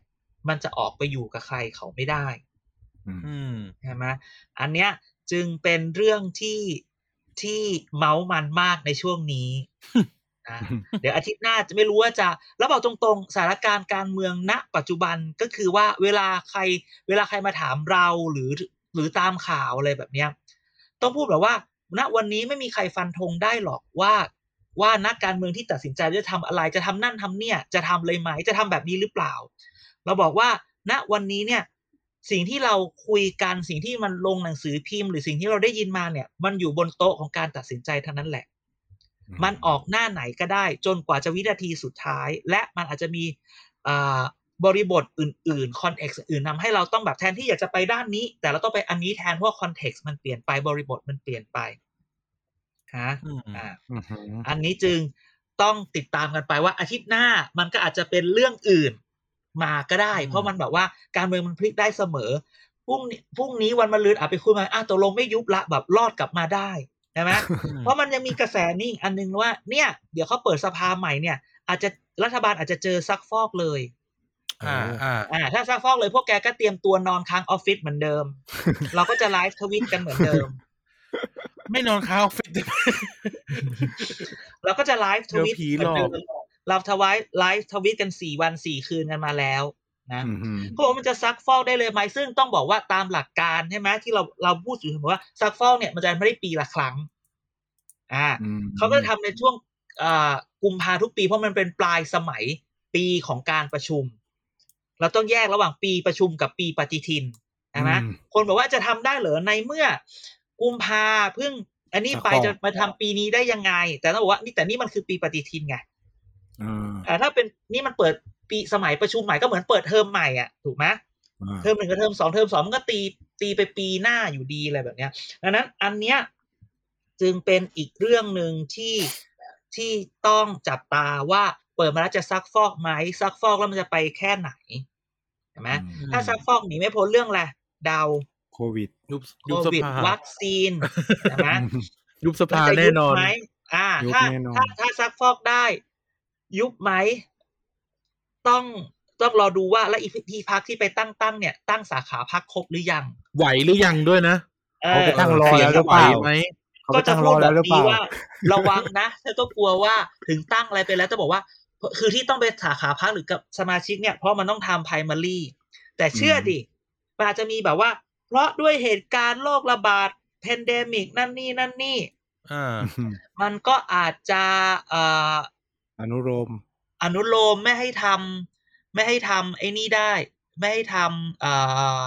มันจะออกไปอยู่กับใครเขาไม่ได้อืมใช่ไหมอันเนี้ยจึงเป็นเรื่องที่ที่เมาส์มันมากในช่วงนี้ นะเดี๋ยวอาทิตย์หน้าจะไม่รู้ว่าจะแล้วบอกตรงๆสถานการณ์การเมืองณ ปัจจุบันก็คือว่าเวลาใคร เวลาใครมาถามเราหรือหรือตามข่าวอะไรแบบเนี้ยต้องพูดแบบว่า ณวันนี้ไม่มีใครฟันธงได้หรอกว่าว่านักการเมืองที่ตัดสินใจจะทำอะไรจะทำนั่นทำเนี่ย จะทำเลยไหมจะทำแบบนี้หรือเปล่า เราบอกว่า ณวันนี้เนี่ย สิ่งที่เราคุยกันสิ่งที่มันลงหนังสือพิมพ์ หรือสิ่งที่เราได้ยินมาเนี่ย มันอยู่บนโต๊ะของการตัดสินใจเท่านั้นแหละ มันออกหน้าไหนก็ได้จนกว่าจะวินาทีสุดท้าย และมันอาจจะมีอ่าบริบทอื่นๆ context อื่นนำให้เราต้องแบบแทนที่อยากจะไปด้านนี้ แต่เราต้องไปอันนี้แทนเพราะ context มันเปลี่ยนไปบริบทมันเปลี่ยนไปฮะอืมอ่าอือหืออันนี้จึงต้องติดตามกันไปว่าอาทิตย์หน้ามันก็อาจจะเป็นเรื่องอื่นมาก็ได้อืมเพราะมันแบบว่าการเมืองมันพลิกได้เสมอพรุ่งนี้พรุ่งนี้วันมะรืนอาจไปคุยมาอ้าวตกลงไม่ยุบละแบบรอดกลับมาได้ ใช่ไหมเพราะมันยังมีกระแสนี่อีกอันนึงว่า เนี่ย เดี๋ยวเขาเปิดสภาใหม่เนี่ย อาจจะรัฐบาลอาจจะเจอซักฟอกเลยอ่าอ่าอ่าถ้าซักฟอกเลยพวกแกก็เตรียมตัวนอนค้างออฟฟิศเหมือนเดิม เราก็จะไลฟ์ทวิตกันเหมือนเดิม ไม่นอนค้างออฟฟิศเราก็จะไลฟ์ทวิตเดี๋ยวผีเหมือนเดิหลมอกเราทวายไลฟ์ทวิตกันสี่วันสี่คืนกันมาแล้ว นะอืมเขาบอกว่ามันจะซักฟอกได้เลยไหมซึ่งต้องบอกว่าตามหลักการใช่ไหมที่เราเราพูดอยู่เสมอว่าซักฟอกเนี่ยมันจะไม่ได้ปีละครั้ง อ่าอืมเขาก็จะทำในช่วงอ่ากุมภาทุกปีเพราะมันเป็นปลายสมัยปีของการประชุม เราต้องแยกระหว่างปีประชุมกับปีปฏิทินใช่ไหมอืมคนบอกว่าจะทำได้เหรอในเมื่อกุมภาเพิ่ง อันนี้ไปซักฟอกจะมาทำปีนี้ได้ยังไง แต่ต้องบอกว่านี่แต่นี่มันคือปีปฏิทินไงอ่าอ่าถ้าเป็นนี่มันเปิด ปีสมัยประชุมใหม่ก็เหมือนเปิดเทอมใหม่อะถูกไหมอ่าเทอมหนึ่งกับเทอมสองเทอมสองมันก็ตีตีไปปีหน้าอยู่ดีอะไรแบบเนี้ยดังนั้นอันเนี้ยจึงเป็นอีกเรื่องหนึ่งที่ที่ต้องจับตาว่าเปิดมาแล้วจะซักฟอกไหมซักฟอกแล้วมันจะไปแค่ไหนเห็นไหมอืมถ้าซักฟอกหนีไม่พ้นเรื่องอะไรดาวโควิดยุบโคยุบสวิดภาวัคซีนใช่ไหมยุบสภามัจะแน่ยุบนอนไหมอ่ายุบถ้าแน่นอนถ้าถ้าซักฟอกได้ ยุบไหม ต้องต้องรอดูว่าแล้วอีพีพักที่ไปตั้งตั้งเนี่ยตั้งสาขาพักครบหรือยัง ไหวหรือยังด้วยนะเอเขาอไปตั้งรอแล้วหรือไหเปวล่าไหมเขาก็ไปจะตั้งรพูอดแบแล้วบหรือเปนี้ล่าว่า ระวังนะถ้าก็กลัวว่าถึงตั้งอะไรไปแล้วจะบอกว่า คือที่ต้องไปสาขาพรรคหรือกับสมาชิกเนี่ยเพราะมันต้องทำ primary แต่เชื่อดิมันอาจจะมีแบบว่า เพราะด้วยเหตุการณ์โรคระบาด p พนเดมิกนั่นนี่นั่นนี่อ่ามันก็อาจจะเอ่ออนุโลม อนุโลมไม่ให้ทำไม่ให้ทำไอ้นี่ได้ ไม่ให้ทำเอ่อ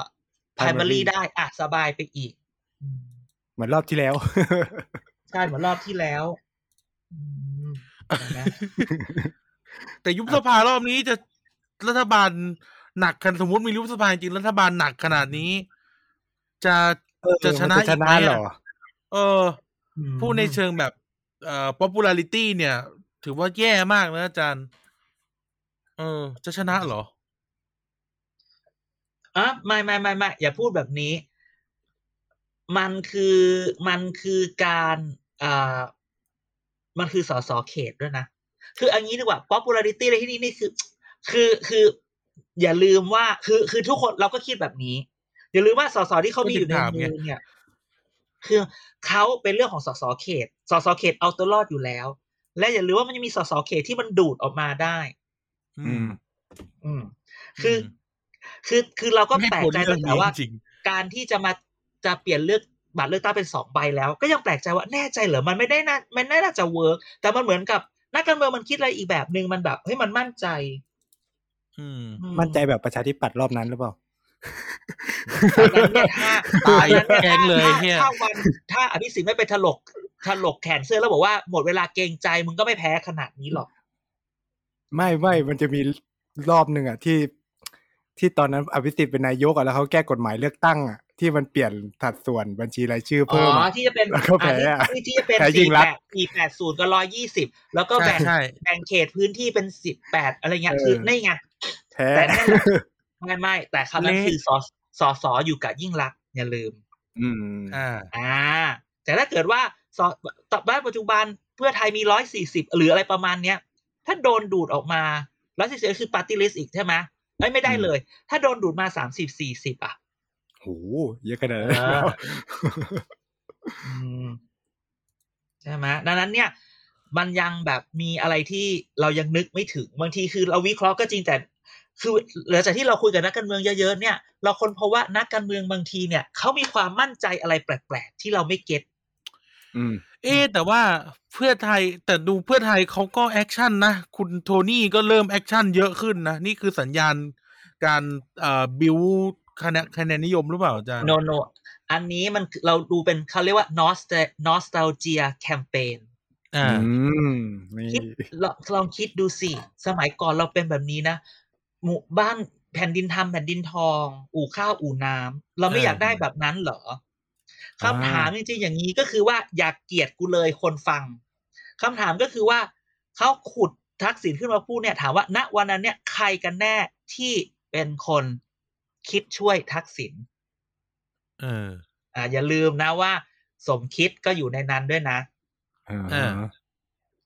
primary primary ได้อะสบายไปอีกอืมเหมือนรอบที่แล้ว ใช่เหมือนรอบที่แล้วอืมเห็นไหมแต่ยุบสภารอบนี้จะรัฐบาลหนักกันสมมติมียุบสภาจริงรัฐบาลหนักขนาดนี้ จะเออจะชนะมัจชอีกไหนะมเหรอะอเออพูดในเชิงแบบเอ่อ popularity เนี่ย ถือว่าแย่มากนะอาจารย์ เออ จะชนะเหรออะไม่ไม่ไม่ไม่อย่าพูดแบบนี้ มันคือมันคือการอ่ามันคือสสเขตด้วยนะ คืออันนี้ดีกว่า popularity ในที่นี้นี่คือ คือคืออย่าลืมว่า คือคือทุกคนเราก็คิดแบบนี้ อย่าลืมว่าสสที่เขามีอยู่ในก็ถึงถามมืไงอเนี่ย คือเขาเป็นเรื่องของสสเขต สสเขตเอาตัวรอดอยู่แล้ว และอย่าลืมว่ามันยังมีสสเขตที่มันดูดออกมาได้ อืม อืม คืออคือคือเราก็ไม่แปลกพ้นใจเรื่องแต่นี้ว่าจริงการที่จะมาจะเปลี่ยนเลือกบัตรเลือกตั้งเป็นสองใบแล้ว ก็ยังแปลกใจว่าแน่ใจเหรอมันไม่ได้น่ามันไม่น่าจะเวิร์กแต่มันเหมือนกับนักการเมืองมันคิดอะไรอีกแบบหนึ่งมันแบบเฮ้ยมันมั่นใจ อืมอืมั่นใจแบบประชาธิปัตย์รอบนั้นหรือเปล่าตอนนั้นเนี่ยถ้าตายตอนนั้นนี่แกงเลยถ้าเหี้ยถ้าวันถ้าอภิสิทธิ์ไม่ไปถลกถลกแขนเสื้อแล้วบอกว่าหมดเวลาเกรงใจมึงก็ไม่แพ้ขนาดนี้หรอก ไม่ไม่มันจะมีรอบหนึ่งอะที่ที่ตอนนั้นอภิสิทธิ์เป็นนายกอะแล้วเขาแก้กฎหมายเลือกตั้งอะที่มันเปลี่ยนสัดส่วนบัญชีรายชื่ออ๋เพิ่มออะที่จะเป็นแล้วก็แพ้อะอะที่ที่จะเป็นแพ้ยิ่สี่งรัแปกษณ์ดสี่แปดศูนย์กับร้อยยี่สิบแล้วก็ใช่แบ่งใช่แบ่งเขตพื้นที่เป็นสิบแปดอะไรเงี้ยเออคือนี่ไงแพ้แต่นั่นแหละไม่ไม่แต่คำนั้นเละคือสอสอสออยู่กับยิ่งรักษณ์อย่าลืม อืมอ่าอ่า แต่ถ้าเกิดว่าสมมติบ้านปัจจุบันเพื่อไทยมีร้อยสี่สิบหรืออะไรประมาณเนี้ย ถ้าโดนดูดออกมาร้อยสี่สิบคือ party list อีกใช่ไหมเอ้ยไม่ได้เลย ถ้าโดนดูดมาสามสิบสี่สิบอะโหเยอะขนาดนั้นเอออืมใช่ไหมดังนั้นเนี่ย มันยังแบบมีอะไรที่เรายังนึกไม่ถึงบางทีคือเราวิเคราะห์ก็จริงแต่คือหลังจากที่เราคุยกับนักการเมืองเยอะๆเนี่ย เราคนเพราะว่านักการเมืองบางทีเนี่ยเขามีความมั่นใจอะไรแปลกๆที่เราไม่ get อืม เอ๊ะแต่ว่าเพื่อไทยแต่ดูเพื่อไทยเขาก็ action นะคุณโทนี่ก็เริ่ม action เยอะขึ้นนะนี่คือสัญญาณการเอ่อบิวคะแนนคะแนนนิยมหรือเปล่าอาจารย์ no no อันนี้มันเราดูเป็นเขาเรียกว่า nostal nostalgia campaign อ่าอืมนี่คิดลองลองคิดดูสิ สมัยก่อนเราเป็นแบบนี้นะหมู่บ้านแผ่นดินทำแผ่นดินทอง อู่ข้าวอู่น้ำเราไม่เอออยากได้แบบนั้นเหรอ คำถามจริงๆอย่างนี้ก็คือว่าอยากเกลียดกูเลยคนฟังคำถามก็คือว่าเขาขุดทักษิณขึ้นมาพูดเนี่ยถามว่าณวันนั้นเนี่ยใครกันแน่ที่เป็นคนคิดช่วยทักษิณเอออ่าอย่าลืมนะว่า สมคิดก็อยู่ในนั้นด้วยนะอ่า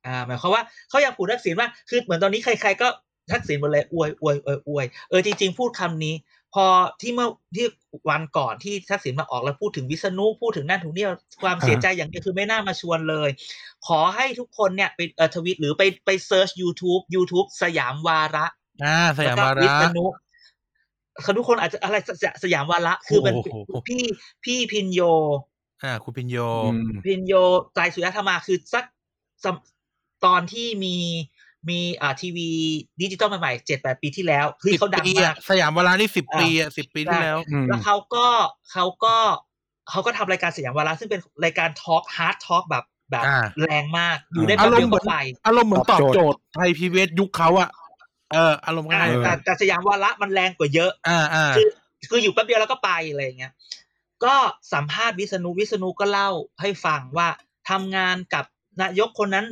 อ่าหมายความว่าเขายังผูกทักษิณว่าคือเหมือนตอนนี้ใครๆก็ทักษิณหมดเลยอวยอวยอวยอวยเออจริงๆพูดคำนี้ พอที่เมื่อที่วันก่อนที่ทักษิณมาออกแล้วพูดถึงวิษณุพูดถึงนั่นถึงนี่ความเสียใจอย่างเดียวคือไม่น่ามาชวนเลย ขอให้ทุกคนเนี่ยไปเออทวิตหรือไปไปเซิร์ช YouTube YouTube สยามวาระอ่าสยามวาแล้วก็วิระษณุเขาทุกคนอาจจะอะไรสสสยามวาระคือมันโอ้โหพี่พี่พินโย อ่าคุณพินโยอืมพินโยไตรสุริยธรรมาคือสักสมตอนที่มี มีอ่าทีวีดิจิตอลใหม่ๆเจ็ดแปดปีที่แล้วคือเขาดังปีมาอะกสยามวาระนี่สิบปีอะสิบปีที่แล้วอืมแล้วเขาก็เขาก็เขาก็ทำรายการสยามวาระซึ่งเป็นรายการทอล์กฮาร์ดทอล์กแบบแบบอ่าแรงมาก อยู่ได้อาแป๊บรมเดียณ์วเหมืก็อนไปอารมณ์เหมือนตตออบบโจทย์โจทย์ไทยพีวียุคเขาอะเอออารมณ์อ่าง่ายแต่แต่สยามวาระมันแรงกว่าเยอะ อ่าอ่าคือคืออยู่แป๊บเดียวแล้วก็ไปอะไรอย่างเงี้ยก็สัมภาษณ์วิษณุวิษณุก็เล่าให้ฟังว่าทำงานกับนายกคนนั้น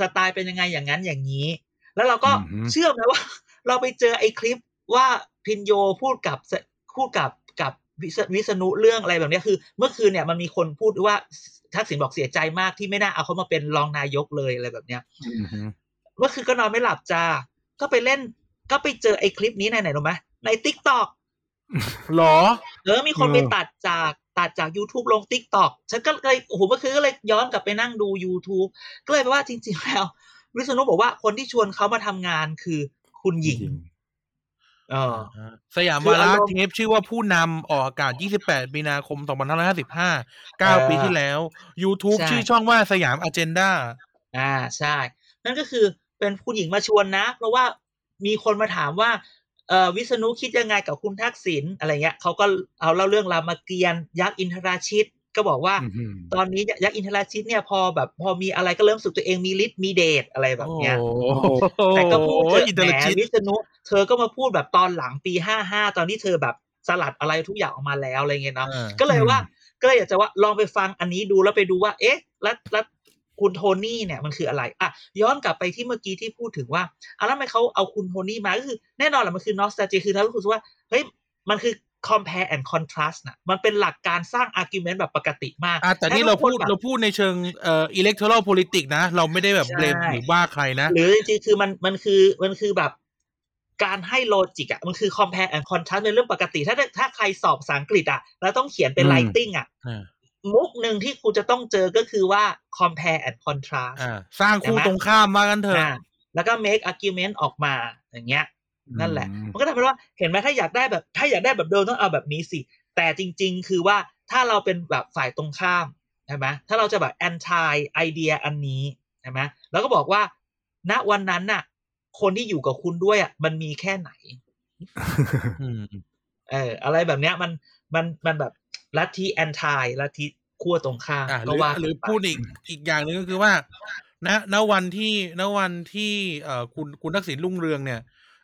สไตล์เป็นยังไงอย่างนั้นอย่างนี้ แล้วเราก็อืมเชื่อไหมว่า เราไปเจอไอ้คลิปว่าภิญโญพูดกับพูดกับกับวิษวิษณุเรื่องอะไรแบบเนี้ยคือ เมื่อคืนเนี่ยมันมีคนพูดว่าทักษิณบอกเสียใจมากที่ไม่น่าเอาเขามาเป็นรองนายกเลยอะไรแบบเนี้ยอืมฮึเมื่อคืนก็นอนไม่หลับจ้าก็ไปเล่น ก็ไปเจอไอ้คลิปนี้ในไหนรู้ไหมในทิกตอกหรอเออมีคนไปตัดจาก ตัดจาก YouTube ลง Tik t o อกฉันก็เลยโอ้โหเมื่อคืนก็เลยย้อนกลับไปนั่งดู YouTube ก็เลยแปลว่าจริง ๆ แล้ว วิษณุบอกว่าคนที่ชวนเขามาทำงานคือคุณหญิงเออสยามคือวาระอารมณ์เทปชื่อว่าผู้นำออกอากาศ 28 มีนาคม 2555อ่า9ปีที่แล้ว YouTube ใช่ชื่อช่องว่าสยามอเจนดาอ่า ใช่ นั่นก็คือเป็นคุณหญิงมาชวนนะ เพราะว่ามีคนมาถามว่าเออ วิษณุคิดยังไงกับคุณทักษิณอะไรเงี้ยเขาก็เอาเล่าเรื่องรามเกียรติ์ยักษ์อินทราชิต ก็บอกว่าอืมฮึตอนนี้ยักษ์อินทราชิตเนี่ยพอแบบพอมีอะไรก็เริ่มรู้สึกตัวเองมีฤทธิ์มีเดชอะไรแบบเนี้ยโอ้โหแต่ก็พูดเถอะอินแหเตอมร์ชิตวิษณุเธอก็มาพูดแบบตอนหลังปีห้าห้าตอนที่เธอแบบสลัดอะไรทุกอย่างออกมาแล้วอะไรเงี้ยเนาะอ่าก็เลยว่าก็เลยอยากจะว่าลองไปฟังอันนี้ดูแล้วไปดูว่า เอ๊ะ แล้วแล้ว คุณโทนี่เนี่ยมันคืออะไรอะย้อนกลับไปที่เมื่อกี้ที่พูดถึงว่าอะแล้วทำไมเขาเอาคุณโทนี่มาก็คือแน่นอนแหละมันคือ nostalgia คือถ้ารู้สึกว่าเฮ้ยมันคือ compare and contrast นะมันเป็นหลักการสร้าง argument แบบปกติมากอะแต่นี่เราพูดให้ทุกคนแบบเราพูดในเชิงเอ่อ electoral politics นะ เราไม่ได้แบบใช่เบลมหรือว่าใครนะ หรือจริงๆคือมันมันคือมันคือแบบการให้โลจิกอะมันคือ compare and contrast เป็นเรื่องปกติ ถ้าถ้าใครสอบภาษาอังกฤษอะแล้วต้องเขียนเป็น writing อะอ่า มุกหนึ่งที่คุณจะต้องเจอก็คือว่า compare and contrast อ่าสร้างคู่ใช่ไหมตรงข้ามมากันเถอะอ่าแล้วก็ make argument ออกมาอย่างเงี้ย นั่นแหละ มันก็ทำให้ว่าเห็นไหมถ้าอยากได้แบบ ถ้าอยากได้แบบเดิมต้องเอาแบบนี้สิ แต่จริง ๆ คือว่าถ้าเราเป็นแบบฝ่ายตรงข้ามใช่ไหมถ้าเราจะแบบ anti ไอเดียอันนี้ใช่ไหมแล้วก็บอกว่า ณวันนั้นน่ะ คนที่อยู่กับคุณด้วยอะมันมีแค่ไหนอืมเอออะไรแบบเนี้ยมันมันมันแบบ ลัทธิ anti ลัทธิขั้วตรงข้ามอ่าหก็รือว่าหรือกันไปพูดอีกอีกอย่างหนึ่งก็คือว่าณณวันที่ณวันที่เอ่อคุณคุณทักษิณรุ่งเรืองเนี่ย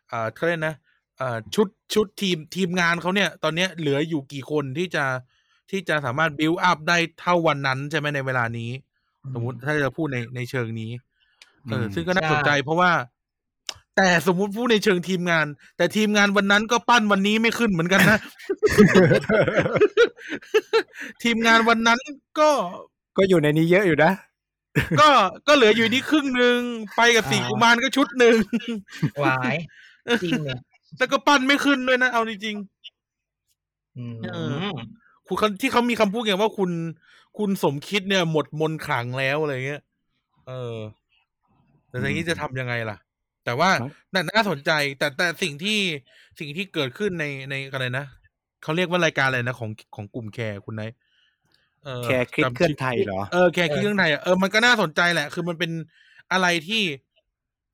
เอ่อเขาเรียกนะเอ่อชุดชุดทีมทีมงานเขาเนี่ย ตอนเนี้ยเหลืออยู่กี่คนที่จะที่จะสามารถบิวอัพได้เท่าวันนั้นใช่ไหมในเวลานี้ สมมติถ้าจะพูดในในเชิงนี้เอออืมซึ่งก็น่าใช่สนใจเพราะว่า แต่สมมุติพูดในเชิงทีมงาน แต่ทีมงานวันนั้นก็ปั้นวันนี้ไม่ขึ้นเหมือนกันนะ ทีมงานวันนั้นก็ก็อยู่ในนี้เยอะอยู่นะ ก็ก็เหลืออยู่นี่ครึ่งหนึ่งไปกับสี่อ่ากุมารก็ชุดหนึ่งวายจริงเนี่ยแต่ก็ปั้นไม่ขึ้นด้วยนะ เอาจริงอืมเออๆคุณเขาที่เขามีคำพูดอย่างว่าคุณคุณสมคิดเนี่ย หมดมนต์ขลังแล้วอะไรเงี้ย เออ แต่ทีนี้จะทำยังไงล่ะ แต่ว่ามันน่าน่าสนใจแต่แต่สิ่งที่สิ่งที่เกิดขึ้นในในอะไรนะเขาเรียกว่ารายการอะไรนะของของกลุ่มแคร์คุณนายเออแคร์คลิปจำเคลื่อนชื่ไทยเหรอเออแคร์คิดเรื่องไทยอะเออมันก็น่าสนใจแหละ คือมันเป็นอะไรที่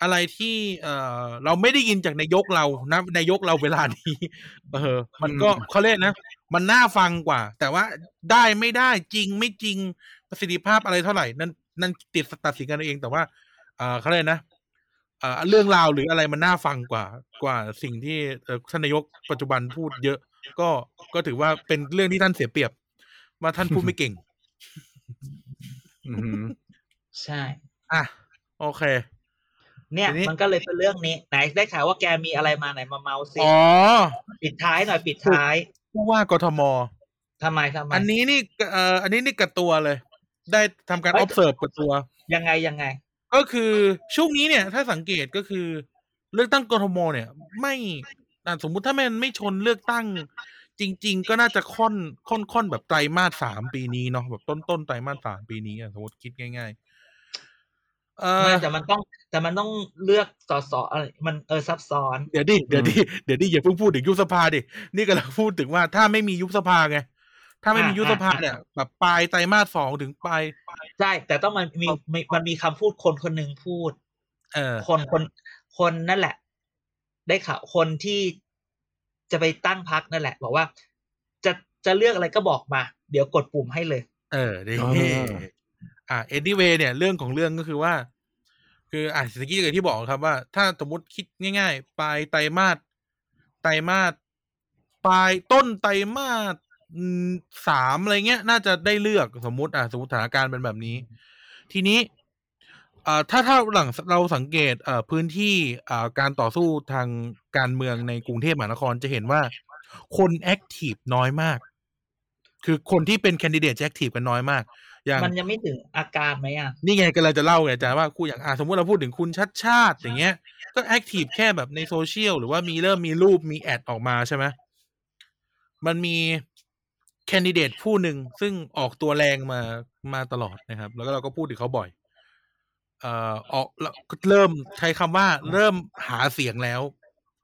อะไรที่ เออเราไม่ได้ยินจากนายกเรานะนายกเราเวลานี้เออ มันก็อืมเขาเรียกนะมันน่าฟังกว่า แต่ว่าได้ไม่ได้จริงไม่จริงประสิทธิภาพอะไรเท่าไหร่ นั่นนั่นติดตัดสินกันเองแต่ว่า เออเขาเรียกนะ เอ่อเรื่องราวหรืออะไรมันน่าฟังกว่ากว่าสิ่งที่เอ่อท่านนายกปัจจุบันพูดเยอะ ก็ก็ถือว่าเป็นเรื่องที่ท่านเสียเปรียบว่าท่านพูดไม่เก่งอือหือใช่ อะ โอเค เนี่ยทีนี้มันก็เลยเป็นเรื่องนี้ ไหนได้ข่าวว่าแกมีอะไรมาไหนมาเมาส์สิอ๋อปิดท้ายหน่อยปิดท้ายผู้ว่ากทมทำไมทำไม อันนี้นี่เอ่ออันนี้นี่กับตัวเลย ได้ทำการเอ้ย observe กับตัว ยังไงยังไง ก็คือช่วงนี้เนี่ย ถ้าสังเกตก็คือเลือกตั้งกทมเนี่ย ไม่อะสมมุติถ้ามันไม่ชนเลือกตั้ง จริง ๆ ก็น่าจะค่อนค่อนค่อนแบบไตรมาสสามปีนี้เนาะแบบต้นต้นไตรมาสสามปีนี้อะสมมติคิดง่าย ๆ เออไม่แต่มันต้องแต่มันต้องเลือกสอสออะไรมันเออซับซ้อน เดี๋ยวดิเดี๋ยวดิเดี๋ยวดิอย่าเพิ่งพูดถึงยุบสภาดินี่กำลังพูดถึงว่าถ้าไม่มียุบสภาไง ถ้าไม่มียุบสภาเนี่ย แบบปลายไตรมาสสองถึงปลายใช่แต่ต้องมันมีมีมันมีคำพูดคนคนหนึ่งพูด เออ คนคนคนนั่นแหละ ได้ข่าวคนที่จะไปตั้งพักนั่นแหละ บอกว่า จะจะเลือกอะไรก็บอกมา เดี๋ยวกดปุ่มให้เลย เออดีอ๋ออ่า anyway เนี่ย เรื่องของเรื่องก็คือว่า คืออะสกี้อย่างที่บอกครับว่า ถ้าสมมติคิดง่าย ๆ ปลายไตรมาสไตรมาสปลายต้นไตรมาสอืม สามอะไรเงี้ย น่าจะได้เลือกสมมติอะสมมติสถานการณ์เป็นแบบนี้ ทีนี้อ่าถ้าถ้าหลังเราสังเกตเอ่อพื้นที่อ่าการต่อสู้ทางการเมืองในกรุงเทพมหานครจะเห็นว่า คนแอคทีฟน้อยมาก คือคนที่เป็นแคนดิเดต active กันน้อยมาก อย่างมันยังไม่ถึงอาการไหมอะ นี่ไงก็เลยจะเล่าไงอาจารย์ว่าคู่อย่างอะสมมติเราพูดถึงคุณชัชชาติอย่างเงี้ย ก็ active แค่แบบในโซเชียลหรือว่ามีเริ่มมีรูปมี ad ออกมาใช่ไหมมันมี แคนดิเดตผู้หนึ่งซึ่งออกตัวแรงมามาตลอดนะครับ แล้วก็เราก็พูดถึงเขาบ่อย เอ่อออกแล้วก็เริ่มใช้คำว่าเริ่มหาเสียงแล้ว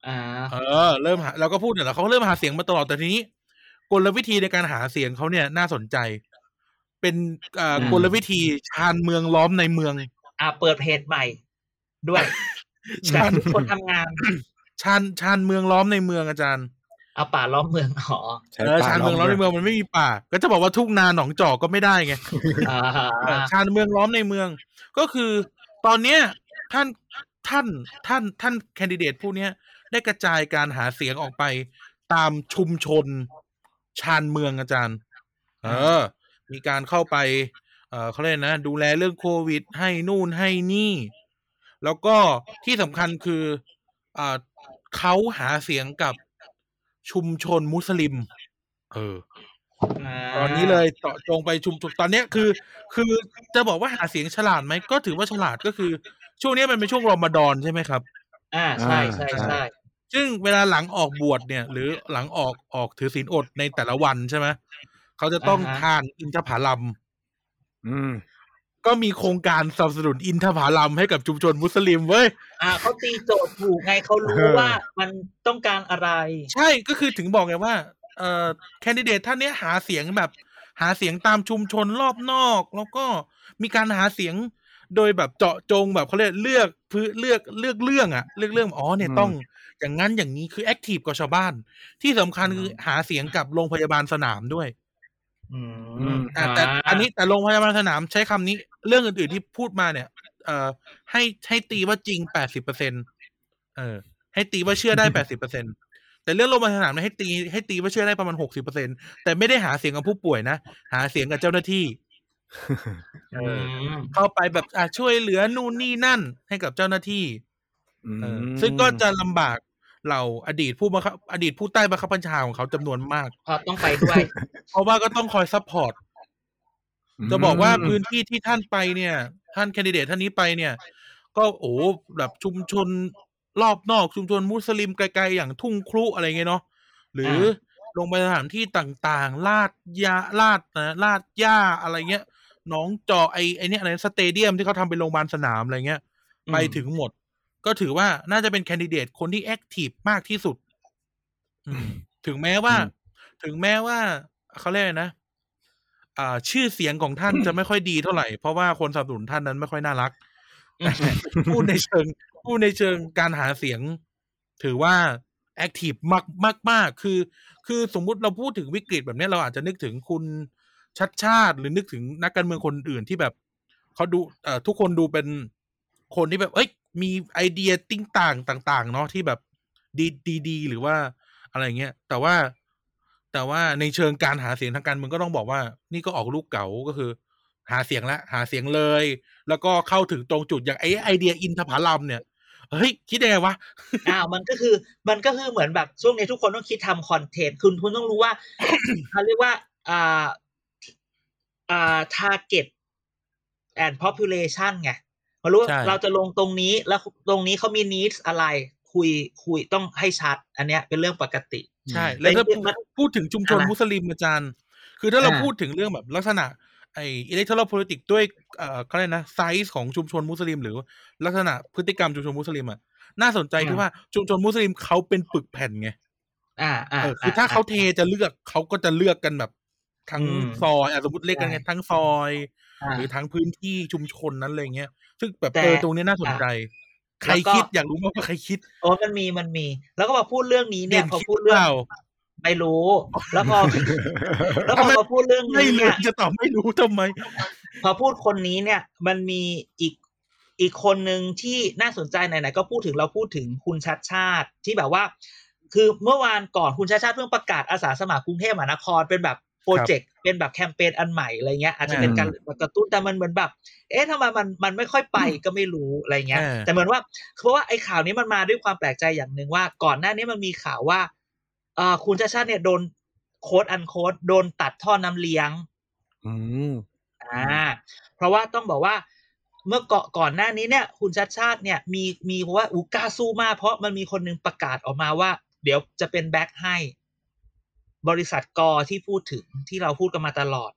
อ่าเออ เริ่มหาเราก็พูดเนี่ยแหละเขาเริ่มหาเสียงมาตลอดแต่ทีนี้ กลวิธีในการหาเสียงเขาเนี่ยน่าสนใจ เป็นเอ่ออืมกลวิธีชานเมืองล้อมในเมือง อ่าเปิดเพจใหม่ ด้วยชาแบบญทุกคนทำงานชานชานเมืองล้อมในเมืองอาจารย์ เอาป่าล้อมเมืองอ๋อใช้เออปากชานเมืองล้อมในเมืองมันไม่มีป่า ก็จะบอกว่าทุ่งนาหนองจอกก็ไม่ได้ไงอ่าเออชานเมืองล้อมในเมือง ก็คือ ตอนเนี้ยท่านท่านท่านท่านแคนดิเดตผู้เนี้ยได้กระจายการหาเสียงออกไปตามชุมชนชานเมืองอาจารย์ เออ มีการเข้าไป เออเขาเรียกนะ ดูแลเรื่องโควิด ให้นู่นให้นี่ แล้วก็ที่สำคัญคืออ่าเขาหาเสียงกับ ชุมชนมุสลิม เออตอนนี้เลยเจาะจงไปชุมชนตอนเนี้ยคือ คือจะบอกว่าหาเสียงฉลาดไหมก็ถือว่าฉลาดก็คือ ช่วงนี้มันเป็นช่วงรอมฎอนใช่ไหมครับ อ่าใช่ใช่ใช่ซึ่งเวลาหลังออกบวชเนี่ย หรือหลังออกออกถือศีลอดในแต่ละวันใช่ไหมเขาจะต้องทานอินทผลัม อืม ก็มีโครงการสนับสนุนอินทผลัมให้กับชุมชนมุสลิมเว้ย อ่าเขาตีโจทย์ถูกไงเขารู้เออว่ามันต้องการอะไร ใช่ก็คือถึงบอกไงว่าเอ่อแคนดิเดตท่านเนี้ยหาเสียงแบบ หาเสียงตามชุมชนรอบนอก แล้วก็มีการหาเสียงโดยแบบเจาะจงแบบเขาเรียกเลือกพื้นเลือกเลือกเรื่องอะเลือกเรื่องอ๋อเนี่ยอืมต้องอย่างนั้นอย่างนี้คือแอคทีฟกว่าชาวบ้าน ที่สำคัญคือหาเสียงกับโรงพยาบาลสนามด้วย อือืมมอ่าแต่อันนี้แต่โรงพยาบาลสนามใช้คำนี้ เรื่องอื่นๆที่พูดมาเนี่ย เอ่อ ให้ให้ตีว่าจริงแปดสิบเปอร์เซ็นเออ ให้ตีว่าเชื่อได้แปดสิบเปอร์เซ็นแต่เรื่องโรงพยาบาลสนามเนี่ยให้ตีให้ตีว่าเชื่อได้ประมาณหกสิบเปอร์เซ็นแต่ไม่ได้หาเสียงกับผู้ป่วยนะ หาเสียงกับเจ้าหน้าที่เออมเข้าไปแบบอะช่วยเหลือนู่นนี่นั่นให้กับเจ้าหน้าที่อืมเออซึ่งก็จะลำบาก เหล่าอดีตผู้บังคับอดีตผู้ใต้บังคับบัญชาของเขาจำนวนมากพอต้องไปด้วย เพราะว่าก็ต้องคอย support จะบอกว่าพื้นที่ที่ท่านไปเนี่ย ท่านแคนดิเดตท่านนี้ไปเนี่ย ก็โอ้แบบชุมชนรอบนอกชุมชนมุสลิมไกลๆอย่างทุ่งครุอะไรเงี้ยเนาะหรือลงไปสถานที่ต่างๆ ลาดหญ้าลาดนะลาดหญ้าอะไรเงี้ยหนองจอกไอไอเนี้ยอะไร stadium ที่เขาทำเป็นโรงพยาบาลสนามอะไรเงี้ยอืมไปถึงหมด ก็ถือว่าน่าจะเป็นแคนดิเดตคนที่ active มากที่สุดอืมถึงแม้ว่าอืมถึงแม้ว่าเขาเรียกอะไรนะอ่า ชื่อเสียงของท่านจะไม่ค่อยดีเท่าไหร่ เพราะว่าคนสนับสนุนท่านนั้นไม่ค่อยน่ารักพูดในเชิงพูดในเชิงการหาเสียง ถือว่า active มากมากมากคือ คือสมมุติเราพูดถึงวิกฤตแบบเนี้ยเราอาจจะนึกถึงคุณชัชชาติ หรือนึกถึงนักการเมืองคนอื่นที่แบบเขาดูเอ่อทุกคนดูเป็นคนที่แบบ เอ้ย มีไอเดียติ้งต่างต่างๆ เนาะที่แบบดีดีหรือว่าอะไรเงี้ย แต่ว่าแต่ว่าในเชิงการหาเสียงทางการเมืองก็ต้องบอกว่า นี่ก็ออกลูกเก๋าก็คือ หาเสียงละหาเสียงเลย แล้วก็เข้าถึงตรงจุดอย่างไอไอเดียอินทผลัมเนี่ยเฮ้ย คิดยังไงวะ อ้าว มันก็คือ มันก็คือเหมือนแบบช่วงนี้ทุกคนต้องคิดทำคอนเทนต์ คุณคุณต้องรู้ว่าเขาเรียกว่า อ่า อ่า target and population ไง มารู้ว่าใช่เราจะลงตรงนี้แล้วตรงนี้เขามี needs อะไร คุยคุยต้องให้ชัด อันเนี้ยเป็นเรื่องปกติ ใช่ แล้วถ้าแต่จริงๆมันพูดถึงชุมชนอะไรมุสลิมอาจารย์ คือถ้าเราอ่าพูดถึงเรื่องแบบลักษณะไอ้ electoral politics ด้วยเอ่อเขาเรียกนะไซส์ของชุมชนมุสลิม หรือลักษณะพฤติกรรมชุมชนมุสลิมอะน่าสนใจที่ว่าชุมชนมุสลิมเขาเป็นปึกแผ่นไงอ่าอ่าเออคือถ้าเขาเทจะเลือกเขาก็จะเลือกกันแบบทั้งอืมซอยอะสมมติเรียกกันไงใช่ทั้งซอยอ่า หรือทั้งพื้นที่ชุมชนนั้นอะไรเงี้ยซึ่งแบบแต่เออตรงนี้น่าสนใจ ใครแล้วก็คิดอยากรู้มากว่าใครคิดโอ้มันมีมันมี แล้วก็มาพูดเรื่องนี้เนี่เด่ยนพอคิดพูดเปเรื่องล่าไม่รู้ แล้วพอแล้วพอทำไมมาพูดเรื่องไม่นี้รู้เนี่ยจะตอบไม่รู้ทำไม พอพูดคนนี้เนี่ย มันมีอีกอีกคนหนึ่งที่น่าสนใจไหนๆก็พูดถึงเราพูดถึงคุณชัดชาติที่แบบว่า คือเมื่อวานก่อนคุณชัดชาติเพิ่งประกาศอาสาสมัครกรุงเทพมหานครเป็นแบบ โปรเจกต์เป็นแบบแคมเปญอันใหม่อะไรเงี้ยอาจจะเป็นการกระตุ้นแต่มันเหมือนแบบ เอ๊ะทำไมมันมันไม่ค่อยไปก็ไม่รู้อะไรเงี้ยเออแต่เหมือนว่าเพราะว่าไอ้ข่าวนี้มันมาด้วยความแปลกใจอย่างหนึ่งว่า ก่อนหน้านี้มันมีข่าวว่าเอ่อคุณชาติชาติเนี่ยโดนโค้ดอันโค้ดโดนตัดท่อน้ำเลี้ยง อืมอ่า เพราะว่าต้องบอกว่าเมื่อก่อนก่อนหน้านี้เนี่ย คุณชัดชาติเนี่ยมีมีเพราะว่าอูกล้าสู้มากเพราะมันมีคนหนึงประกาศออกมาว่า เดี๋ยวจะเป็นแบ็คให้ บริษัทกอที่พูดถึงที่เราพูดกันมาตลอด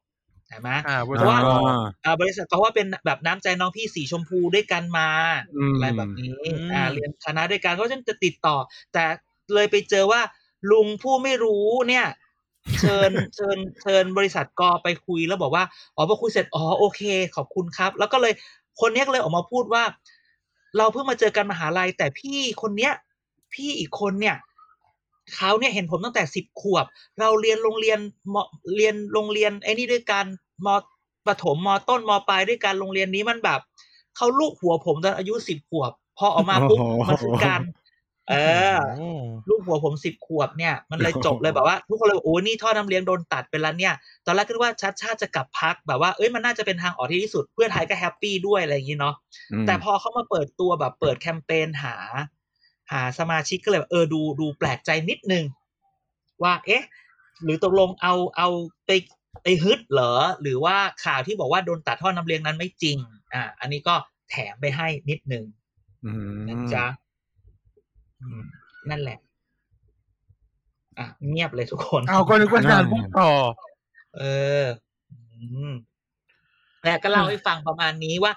ใช่ไหมอ่าบริเพษัราะทว่ากออ่าบริษัทก็ว่าเป็นแบบน้ำใจน้องพี่สีชมพูด้วยกันมาอืมอะไรแบบนี้อืมอ่าเรียนคณะด้วยกันก็จะติดต่อ แต่เลยไปเจอว่า ลุงผู้ไม่รู้เนี่ย เชิญเชิญเชิญบริษัทกอไปคุยแล้วบอกว่าอ๋อพอคุยเสร็จอ๋อโอเค ขอบคุณครับ แล้วก็เลยคนเนี้ยก็เลยออกมาพูดว่า เราเพิ่งมาเจอกันมหาลัยแต่พี่คนเนี้ย พี่อีกคนเนี่ย เขาเนี่ยเห็นผมตั้งแต่สิบขวบ เราเรียนโรงเรียนมเรียนโรงเรียนไอ้นี่ด้วยกันมประถมมต้นมปลายด้วยกันโรงเรียนนี้มันแบบเขาลูกหัวผมตอนอายุสิบขวบ พอออกมาปุ๊บโอ้โหมันคือการเออโอ้ลูกหัวผมสิบขวบเนี่ย มันเลยจบเลยแบบว่า ทุกคนเลยบอกโอ้นี่ท่อน้ำเลี้ยงโดนตัดไปแล้วเนี่ย ตอนแรกคิดว่าชัดชาติจะกลับพักแบบว่าเอ้ยมันน่าจะเป็นทางออกที่ดีที่สุดเพื่อไทยก็แฮปปี้ด้วยอะไรอย่างนี้เนาะอืมแต่พอเขามาเปิดตัวแบบเปิดแคมเปญหา หาสมาชิกก็เลยแบบเออดูดูแปลกใจนิดนึง ว่า เอ๊ะ หรือตกลงเอาเอาไปไปฮึดเหรอ หรือว่าข่าวที่บอกว่าโดนตัดท่อน้ำเลี้ยงนั้นไม่จริง อ่า อันนี้ก็แถมไปให้นิดนึงอืมนะจ๊ะอืมนั่นแหละ อะ เงียบเลยทุกคน เอาก็นึกว่าอาจารย์พูดต่อ เอออืมแต่ก็เล่าให้ฟังประมาณนี้ว่า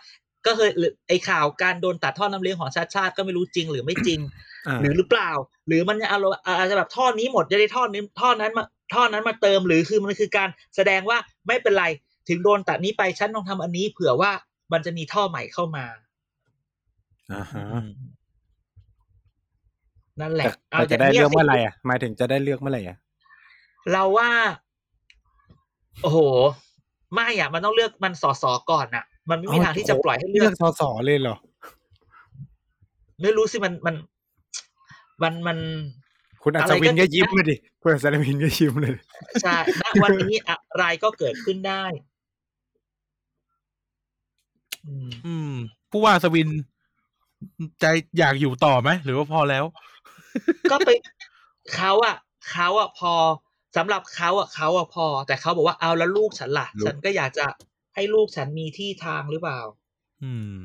ก็เคยหรือไอข่าวการโดนตัดท่อน้ำเลี้ยงของชาติชาติก็ไม่รู้จริงหรือไม่จริงอ่าหรือหรือเปล่า หรือมันจะเอาอาจจะแบบท่อนี้หมดจะได้ท่อนี้ท่อนั้นมาท่อนั้นมาเติมหรือคือมันคือการแสดงว่าไม่เป็นไรถึงโดนตัดนี้ไปฉันต้องทำอันนี้ เผื่อว่ามันจะมีท่อใหม่เข้ามาอ่าฮะนั่นแหแต่ละเอาแต่จะย่างได้นี้ยเลือกเมื่อไหร่สิอะหมายถึงจะได้เลือกเมื่อไหร่อะเราว่า โอ้โห ไม่อะ มันต้องเลือกมันสอสอก่อนอะ มันไม่มีทางที่จะปล่อยให้เลืเลืออกกสสเลยเหรอไม่รู้สิมันมัน มันมัน คุณอัศวินก็ยิ้มเลยดิคุณอัศวินก็ยิ้มเลยใช่ณวันนี้อะไรก็เกิดขึ้นได้อืมอืมผู้ว่าสวิน ใจอยากอยู่ต่อไหมหรือว่าพอแล้ว ก็ไปเขาอะเขาอะพอสำหรับเขาอะเขาอะพอ แต่เขาบอกว่าเอาแล้วลูกฉันล่ะลูกฉันก็อยากจะ ให้ลูกฉันมีที่ทางหรือเปล่า อืม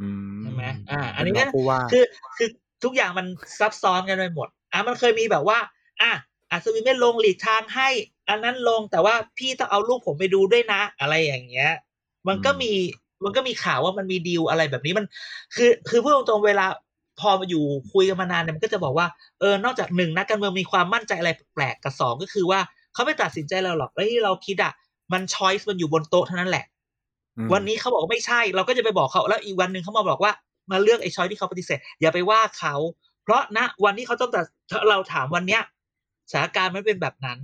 อืมใช่ไหมอ่า อันนี้เป็ก็รงผู้ว่าคือคือทุกอย่างมันซับซ้อนกันไปหมด อะมันเคยมีแบบว่า อะอัศวินไม่ลงหลีกทางให้ อันนั้นลงแต่ว่าพี่ต้องเอาลูกผมไปดูด้วยนะ อะไรอย่างเงี้ย มันก็มีมันก็มีข่าวว่ามันมีดีลอะไรแบบนี้มัน คือ คือพูดตรงๆเวลาพอมาอยู่คุยกันมานานเนี่ยมันก็จะบอกว่าเออนอกจากหนึ่งนักการเมืองมีความมั่นใจอะไรแปลกกับสองก็คือว่าเขาไม่ตัดสินใจเราหรอกแล้วที่เราคิดอะ มันช้อยส์มันอยู่บนโต๊ะเท่านั้นแหละอืมวันนี้เขาบอกว่าไม่ใช่ เราก็จะไปบอกเขาแล้วอีกวันหนึ่งเขามาบอกว่ามาเลือกไอ้ช้อยที่เขาปฏิเสธ อย่าไปว่าเขา เพราะณวันที่เขาต้องตัดเราถามวันเนี้ยสถานการณ์มันเป็นแบบนั้น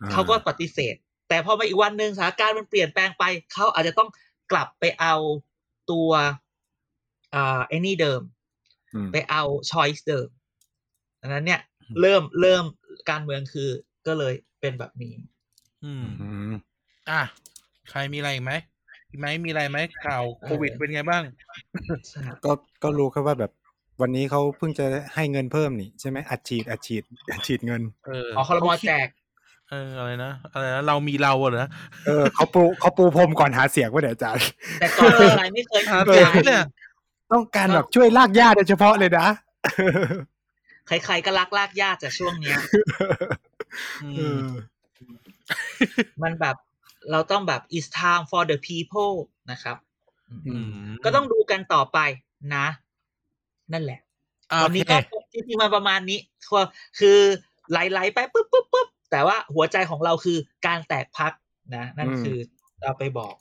อ่เขาก็ปฏิเสธ แต่พอมาอีกวันหนึ่งสถานการณ์มันเปลี่ยนแปลงไป เขาอาจจะต้องกลับไปเอาตัวอ่าไอ้นี่เดิมอืมไปเอาช้อยส์เดิมดังนั้นเนี่ย เริ่มเริ่มการเมืองคือก็เลยเป็นแบบนี้ อืม อืมอะใครมีอะไรอีกไหมมีไหมมีอะไรไหมข่าวโควิดเป็นไงบ้างใช่ก็ก็รู้แค่ว่าแบบ วันนี้เขาเพิ่งจะให้เงินเพิ่มนี่ใช่ไหมอัดฉีดอัดฉีดอัดฉีดเงินเอออ๋อคอรมอแจกเอออะไรนะอะไรนะเรามีเราอะเหรอเออเขาปูเขาปูพรมก่อนหาเสียงว่าเดี๋ยวอาจารย์แต่ก่อนเป็นอะไรไม่เคยหาเข้าเสียงใจเนี่ยต้องการแบบช่วยลากหญ้าโดยเฉพาะเลยนะใครๆก็รักลากญาติจากช่วงเนี้ยอืเอมอมันแบบ เราต้องแบบ is time for the people นะครับอืมก็ต้องดูกันต่อไปนะ นั่นแหละอ่าวัโอนนี้เคก็จริงๆมันประมาณนี้คือคือไหลๆไปปุ๊บปุ๊บปุ๊บแต่ว่าหัวใจของเราคือการแตกพักนะ นั่นอืมคือเราไปบอก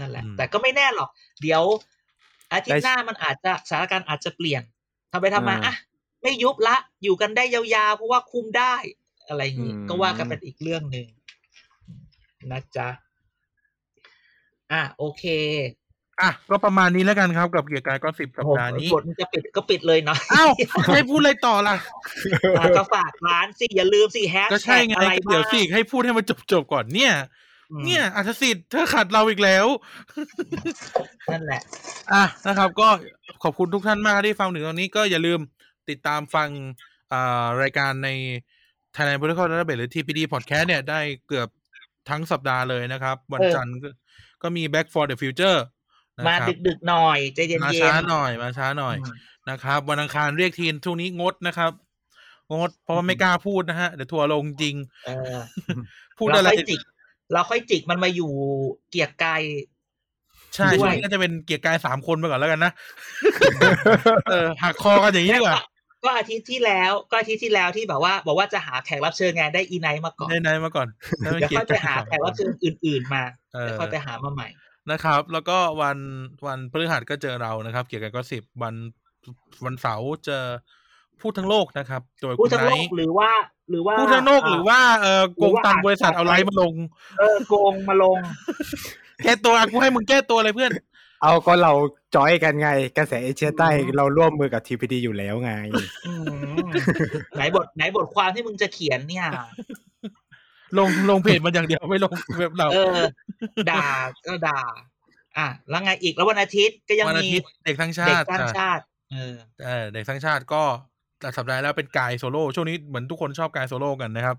นั่นแหละอืมแต่ก็ไม่แน่หรอก เดี๋ยว อาทิตย์ได้หน้ามันอาจจะสถานการณ์อาจจะเปลี่ยนทำไปทำมาอ่าอะไม่ยุบละ อยู่กันได้ยาวๆ เพราะว่าคุมได้อะไรอย่างนี้อืมก็ว่ากันเป็นอีกเรื่องหนึ่ง นะจ๊ะ อะโอเค อะ ก็ประมาณนี้แล้วกันครับกับเกียร์กายก็สิบสัปโอ้โหดาห์นี้บทมันจะปิดก็ปิดเลยเนาะอ้าวให้พูดอะไรต่อล่ะอะก็ฝากร้านสิอย่าลืมสิแฮชก็ใช่แท็กไงอะไรเดี๋ยวบ้างสิให้พูดให้มันจบๆก่อนเนี่ยอืมเนี่ยอัธสิทธิ์เธอขัดเราอีกแล้วนั่นแหละ อะนะครับ ก็ขอบคุณทุกท่านมากที่ฟังถึงตอนนี้ก็อย่าลืมติดตามฟังอ่ารายการใน Thailand Protocol Database หรือ TPD Podcast เนี่ยได้เกือบ ทั้งสัปดาห์เลยนะครับ วันเออจันทร์ก็ก็มี Back for the Future นะมาครับดึกๆหน่อยใจเย็นๆมาช้าหน่อยมาช้าหน่อยอืมนะครับ วันอังคารเรียกทีนช่วงนี้งดนะครับงดเพราะว่าไม่กล้าพูดนะฮะเดี๋ยวทัวร์ลงจริงเออพูดเราอะไรค่อยจิก เราค่อยจิกมันมาอยู่เกียร์กายใช่ด้ช่ววยงนี้ก็จะเป็นเกียร์กายสามคนไปก่อนแล้วกันนะเออหักคอกันอย่างนี้ดีกว่า ก็อาทิตย์ที่แล้วก็อาทิตย์ที่แล้วที่แบบว่า บอกว่าจะหาแขกรับเชิญไงได้อีไนท์มาก่อนได้ไหนมาก่อนแล้วเป็นเดี๋ยวเกียค่อยร์ไปกายหาสองแขกรับเชิญอื่น ๆ มาเออเดี๋ยวค่อยไปหามาใหม่นะครับ แล้วก็วันวันพฤหัสก็เจอเรานะครับ เกียร์กายก็สิบวันวันเสาร์เจอพูดทั้งโลกนะครับ โดยพูคุดณทั้งไนโลกท์หรือว่า หรือว่าพูดทั้งโลกหรือว่าเออโกงตังค์บริษัทเอาไลฟ์มาลง เออโกงมาลงแก้ตัวอะกูให้มึงแก้ตัวเลยเพื่อน เอาก็เราจอยกันไง กระแสเอเชียใต้เราร่วมมือกับทีพีดีอยู่แล้วไงอืมไหนบทไหนบทความที่มึงจะเขียนเนี่ย ลงลงเพจมันอย่างเดียวไม่ลงเว็บเราเออด่าก็ด่า อะแล้วไงอีกแล้ววันอาทิตย์ก็ยังวันอามีทิตย์เด็กทั้งชาเด็กติสร้างอะชาติเออเออเด็กทั้งชาติก็แต่สัปดาห์แล้วเป็นกายโซโล่ช่วงนี้เหมือนทุกคนชอบกายโซโล่กันนะครับ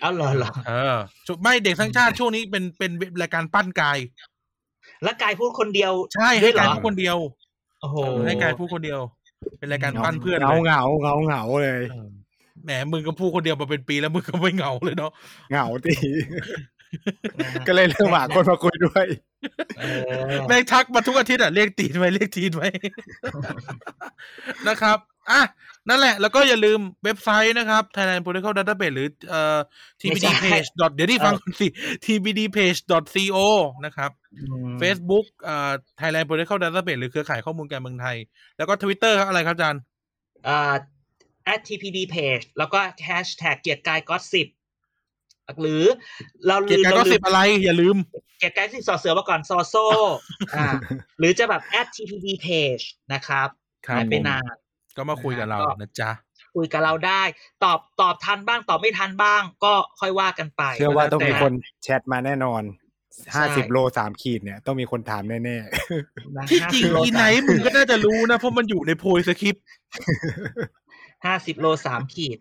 เอาเหรอเหรอเออช่วงไม่เด็กทั้งชาติช่วงนี้เป็นเป็นรายการปั้นกาย แล้วกายพูดคนเดียวใช่ด้ให้วยเหรกายอพูดคนเดียวโอ้โหให้กายพูดคนเดียว เป็นรายการปั้นเพื่อนเหงาเลยเหงาเหงาเหงาเลยเออแหมมึงก็พูดคนเดียวมาเป็นปีแล้วมึงก็ไม่เหงาเลยเนาะเหงาตีนะฮะก็เลยเริ่มหาคนมาคุยด้วยเออแม่งทักมาทุกอาทิตย์อะเรียกตีนไว้เรียกทีนไว้นะครับอะ นั่นแหละ แล้วก็อย่าลืมเว็บไซต์นะครับ Thailand Political Database หรือเอ่อ tbd page เดี๋ยวที่ฟังก่อนสิ tbd page co นะครับ Facebook เอ่อ Thailand Political Database หรือเครือข่ายข้อมูลการเมืองไทย แล้วก็ Twitter ครับอะไรครับอาจารย์อ่า at tpd page แล้วก็ hashtag เกียรติกายก็สิบหรือเราเกียรติกายก็เราลืสิมบอะไร อย่าลืม เกียรติกายสิบสอเสือมาก่อนซอโซอ่าหรือจะแบบ at tpd page นะครับครับหายไปผมนาน ก็มาคุยกับเราก็นะจ๊ะคุยกับเราได้ ตอบตอบทันบ้าง ตอบไม่ทันบ้าง ก็ค่อยว่ากันไป เชื่อว่าต้องมีแคนแชทมาแน่นอนใช่ห้าสิบโลสามขีดเนี่ย ต้องมีคนถามแน่นะที่จริง50โลอีไนท์มึงก็น่าจะรู้นะ เพราะมันอยู่ในโพยสคริปต์ห้าสิบโลสามขีด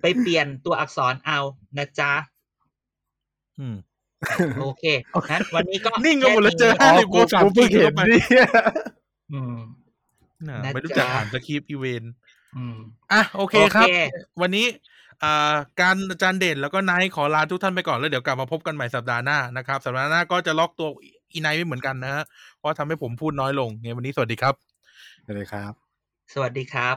ไปเปลี่ยนตัวอักษรเอานะจ๊ะอืมโอเคนั้นวันนี้ก็นิ่งกันหมดแล้วเจอๆอ๋อกูกูเพิ่งเห็นเนี่ยอืมน่ะนะ ไม่รู้จักจ๊ะอ่านสคริปต์อีเวนอืมอะโอเคครับโอเควันนี้อ่าการอาจารย์เด่นแล้วก็ไนท์ขอลาทุกท่านไปก่อนแล้วเดี๋ยวกลับมาพบกันใหม่สัปดาห์หน้านะครับสัปดาห์หน้าก็จะล็อกตัวอีไนท์ไม่เหมือนกันนะฮะเพราะทำให้ผมพูดน้อยลงไงวันนี้สวัสดีครับเลยครับ สวัสดีครับ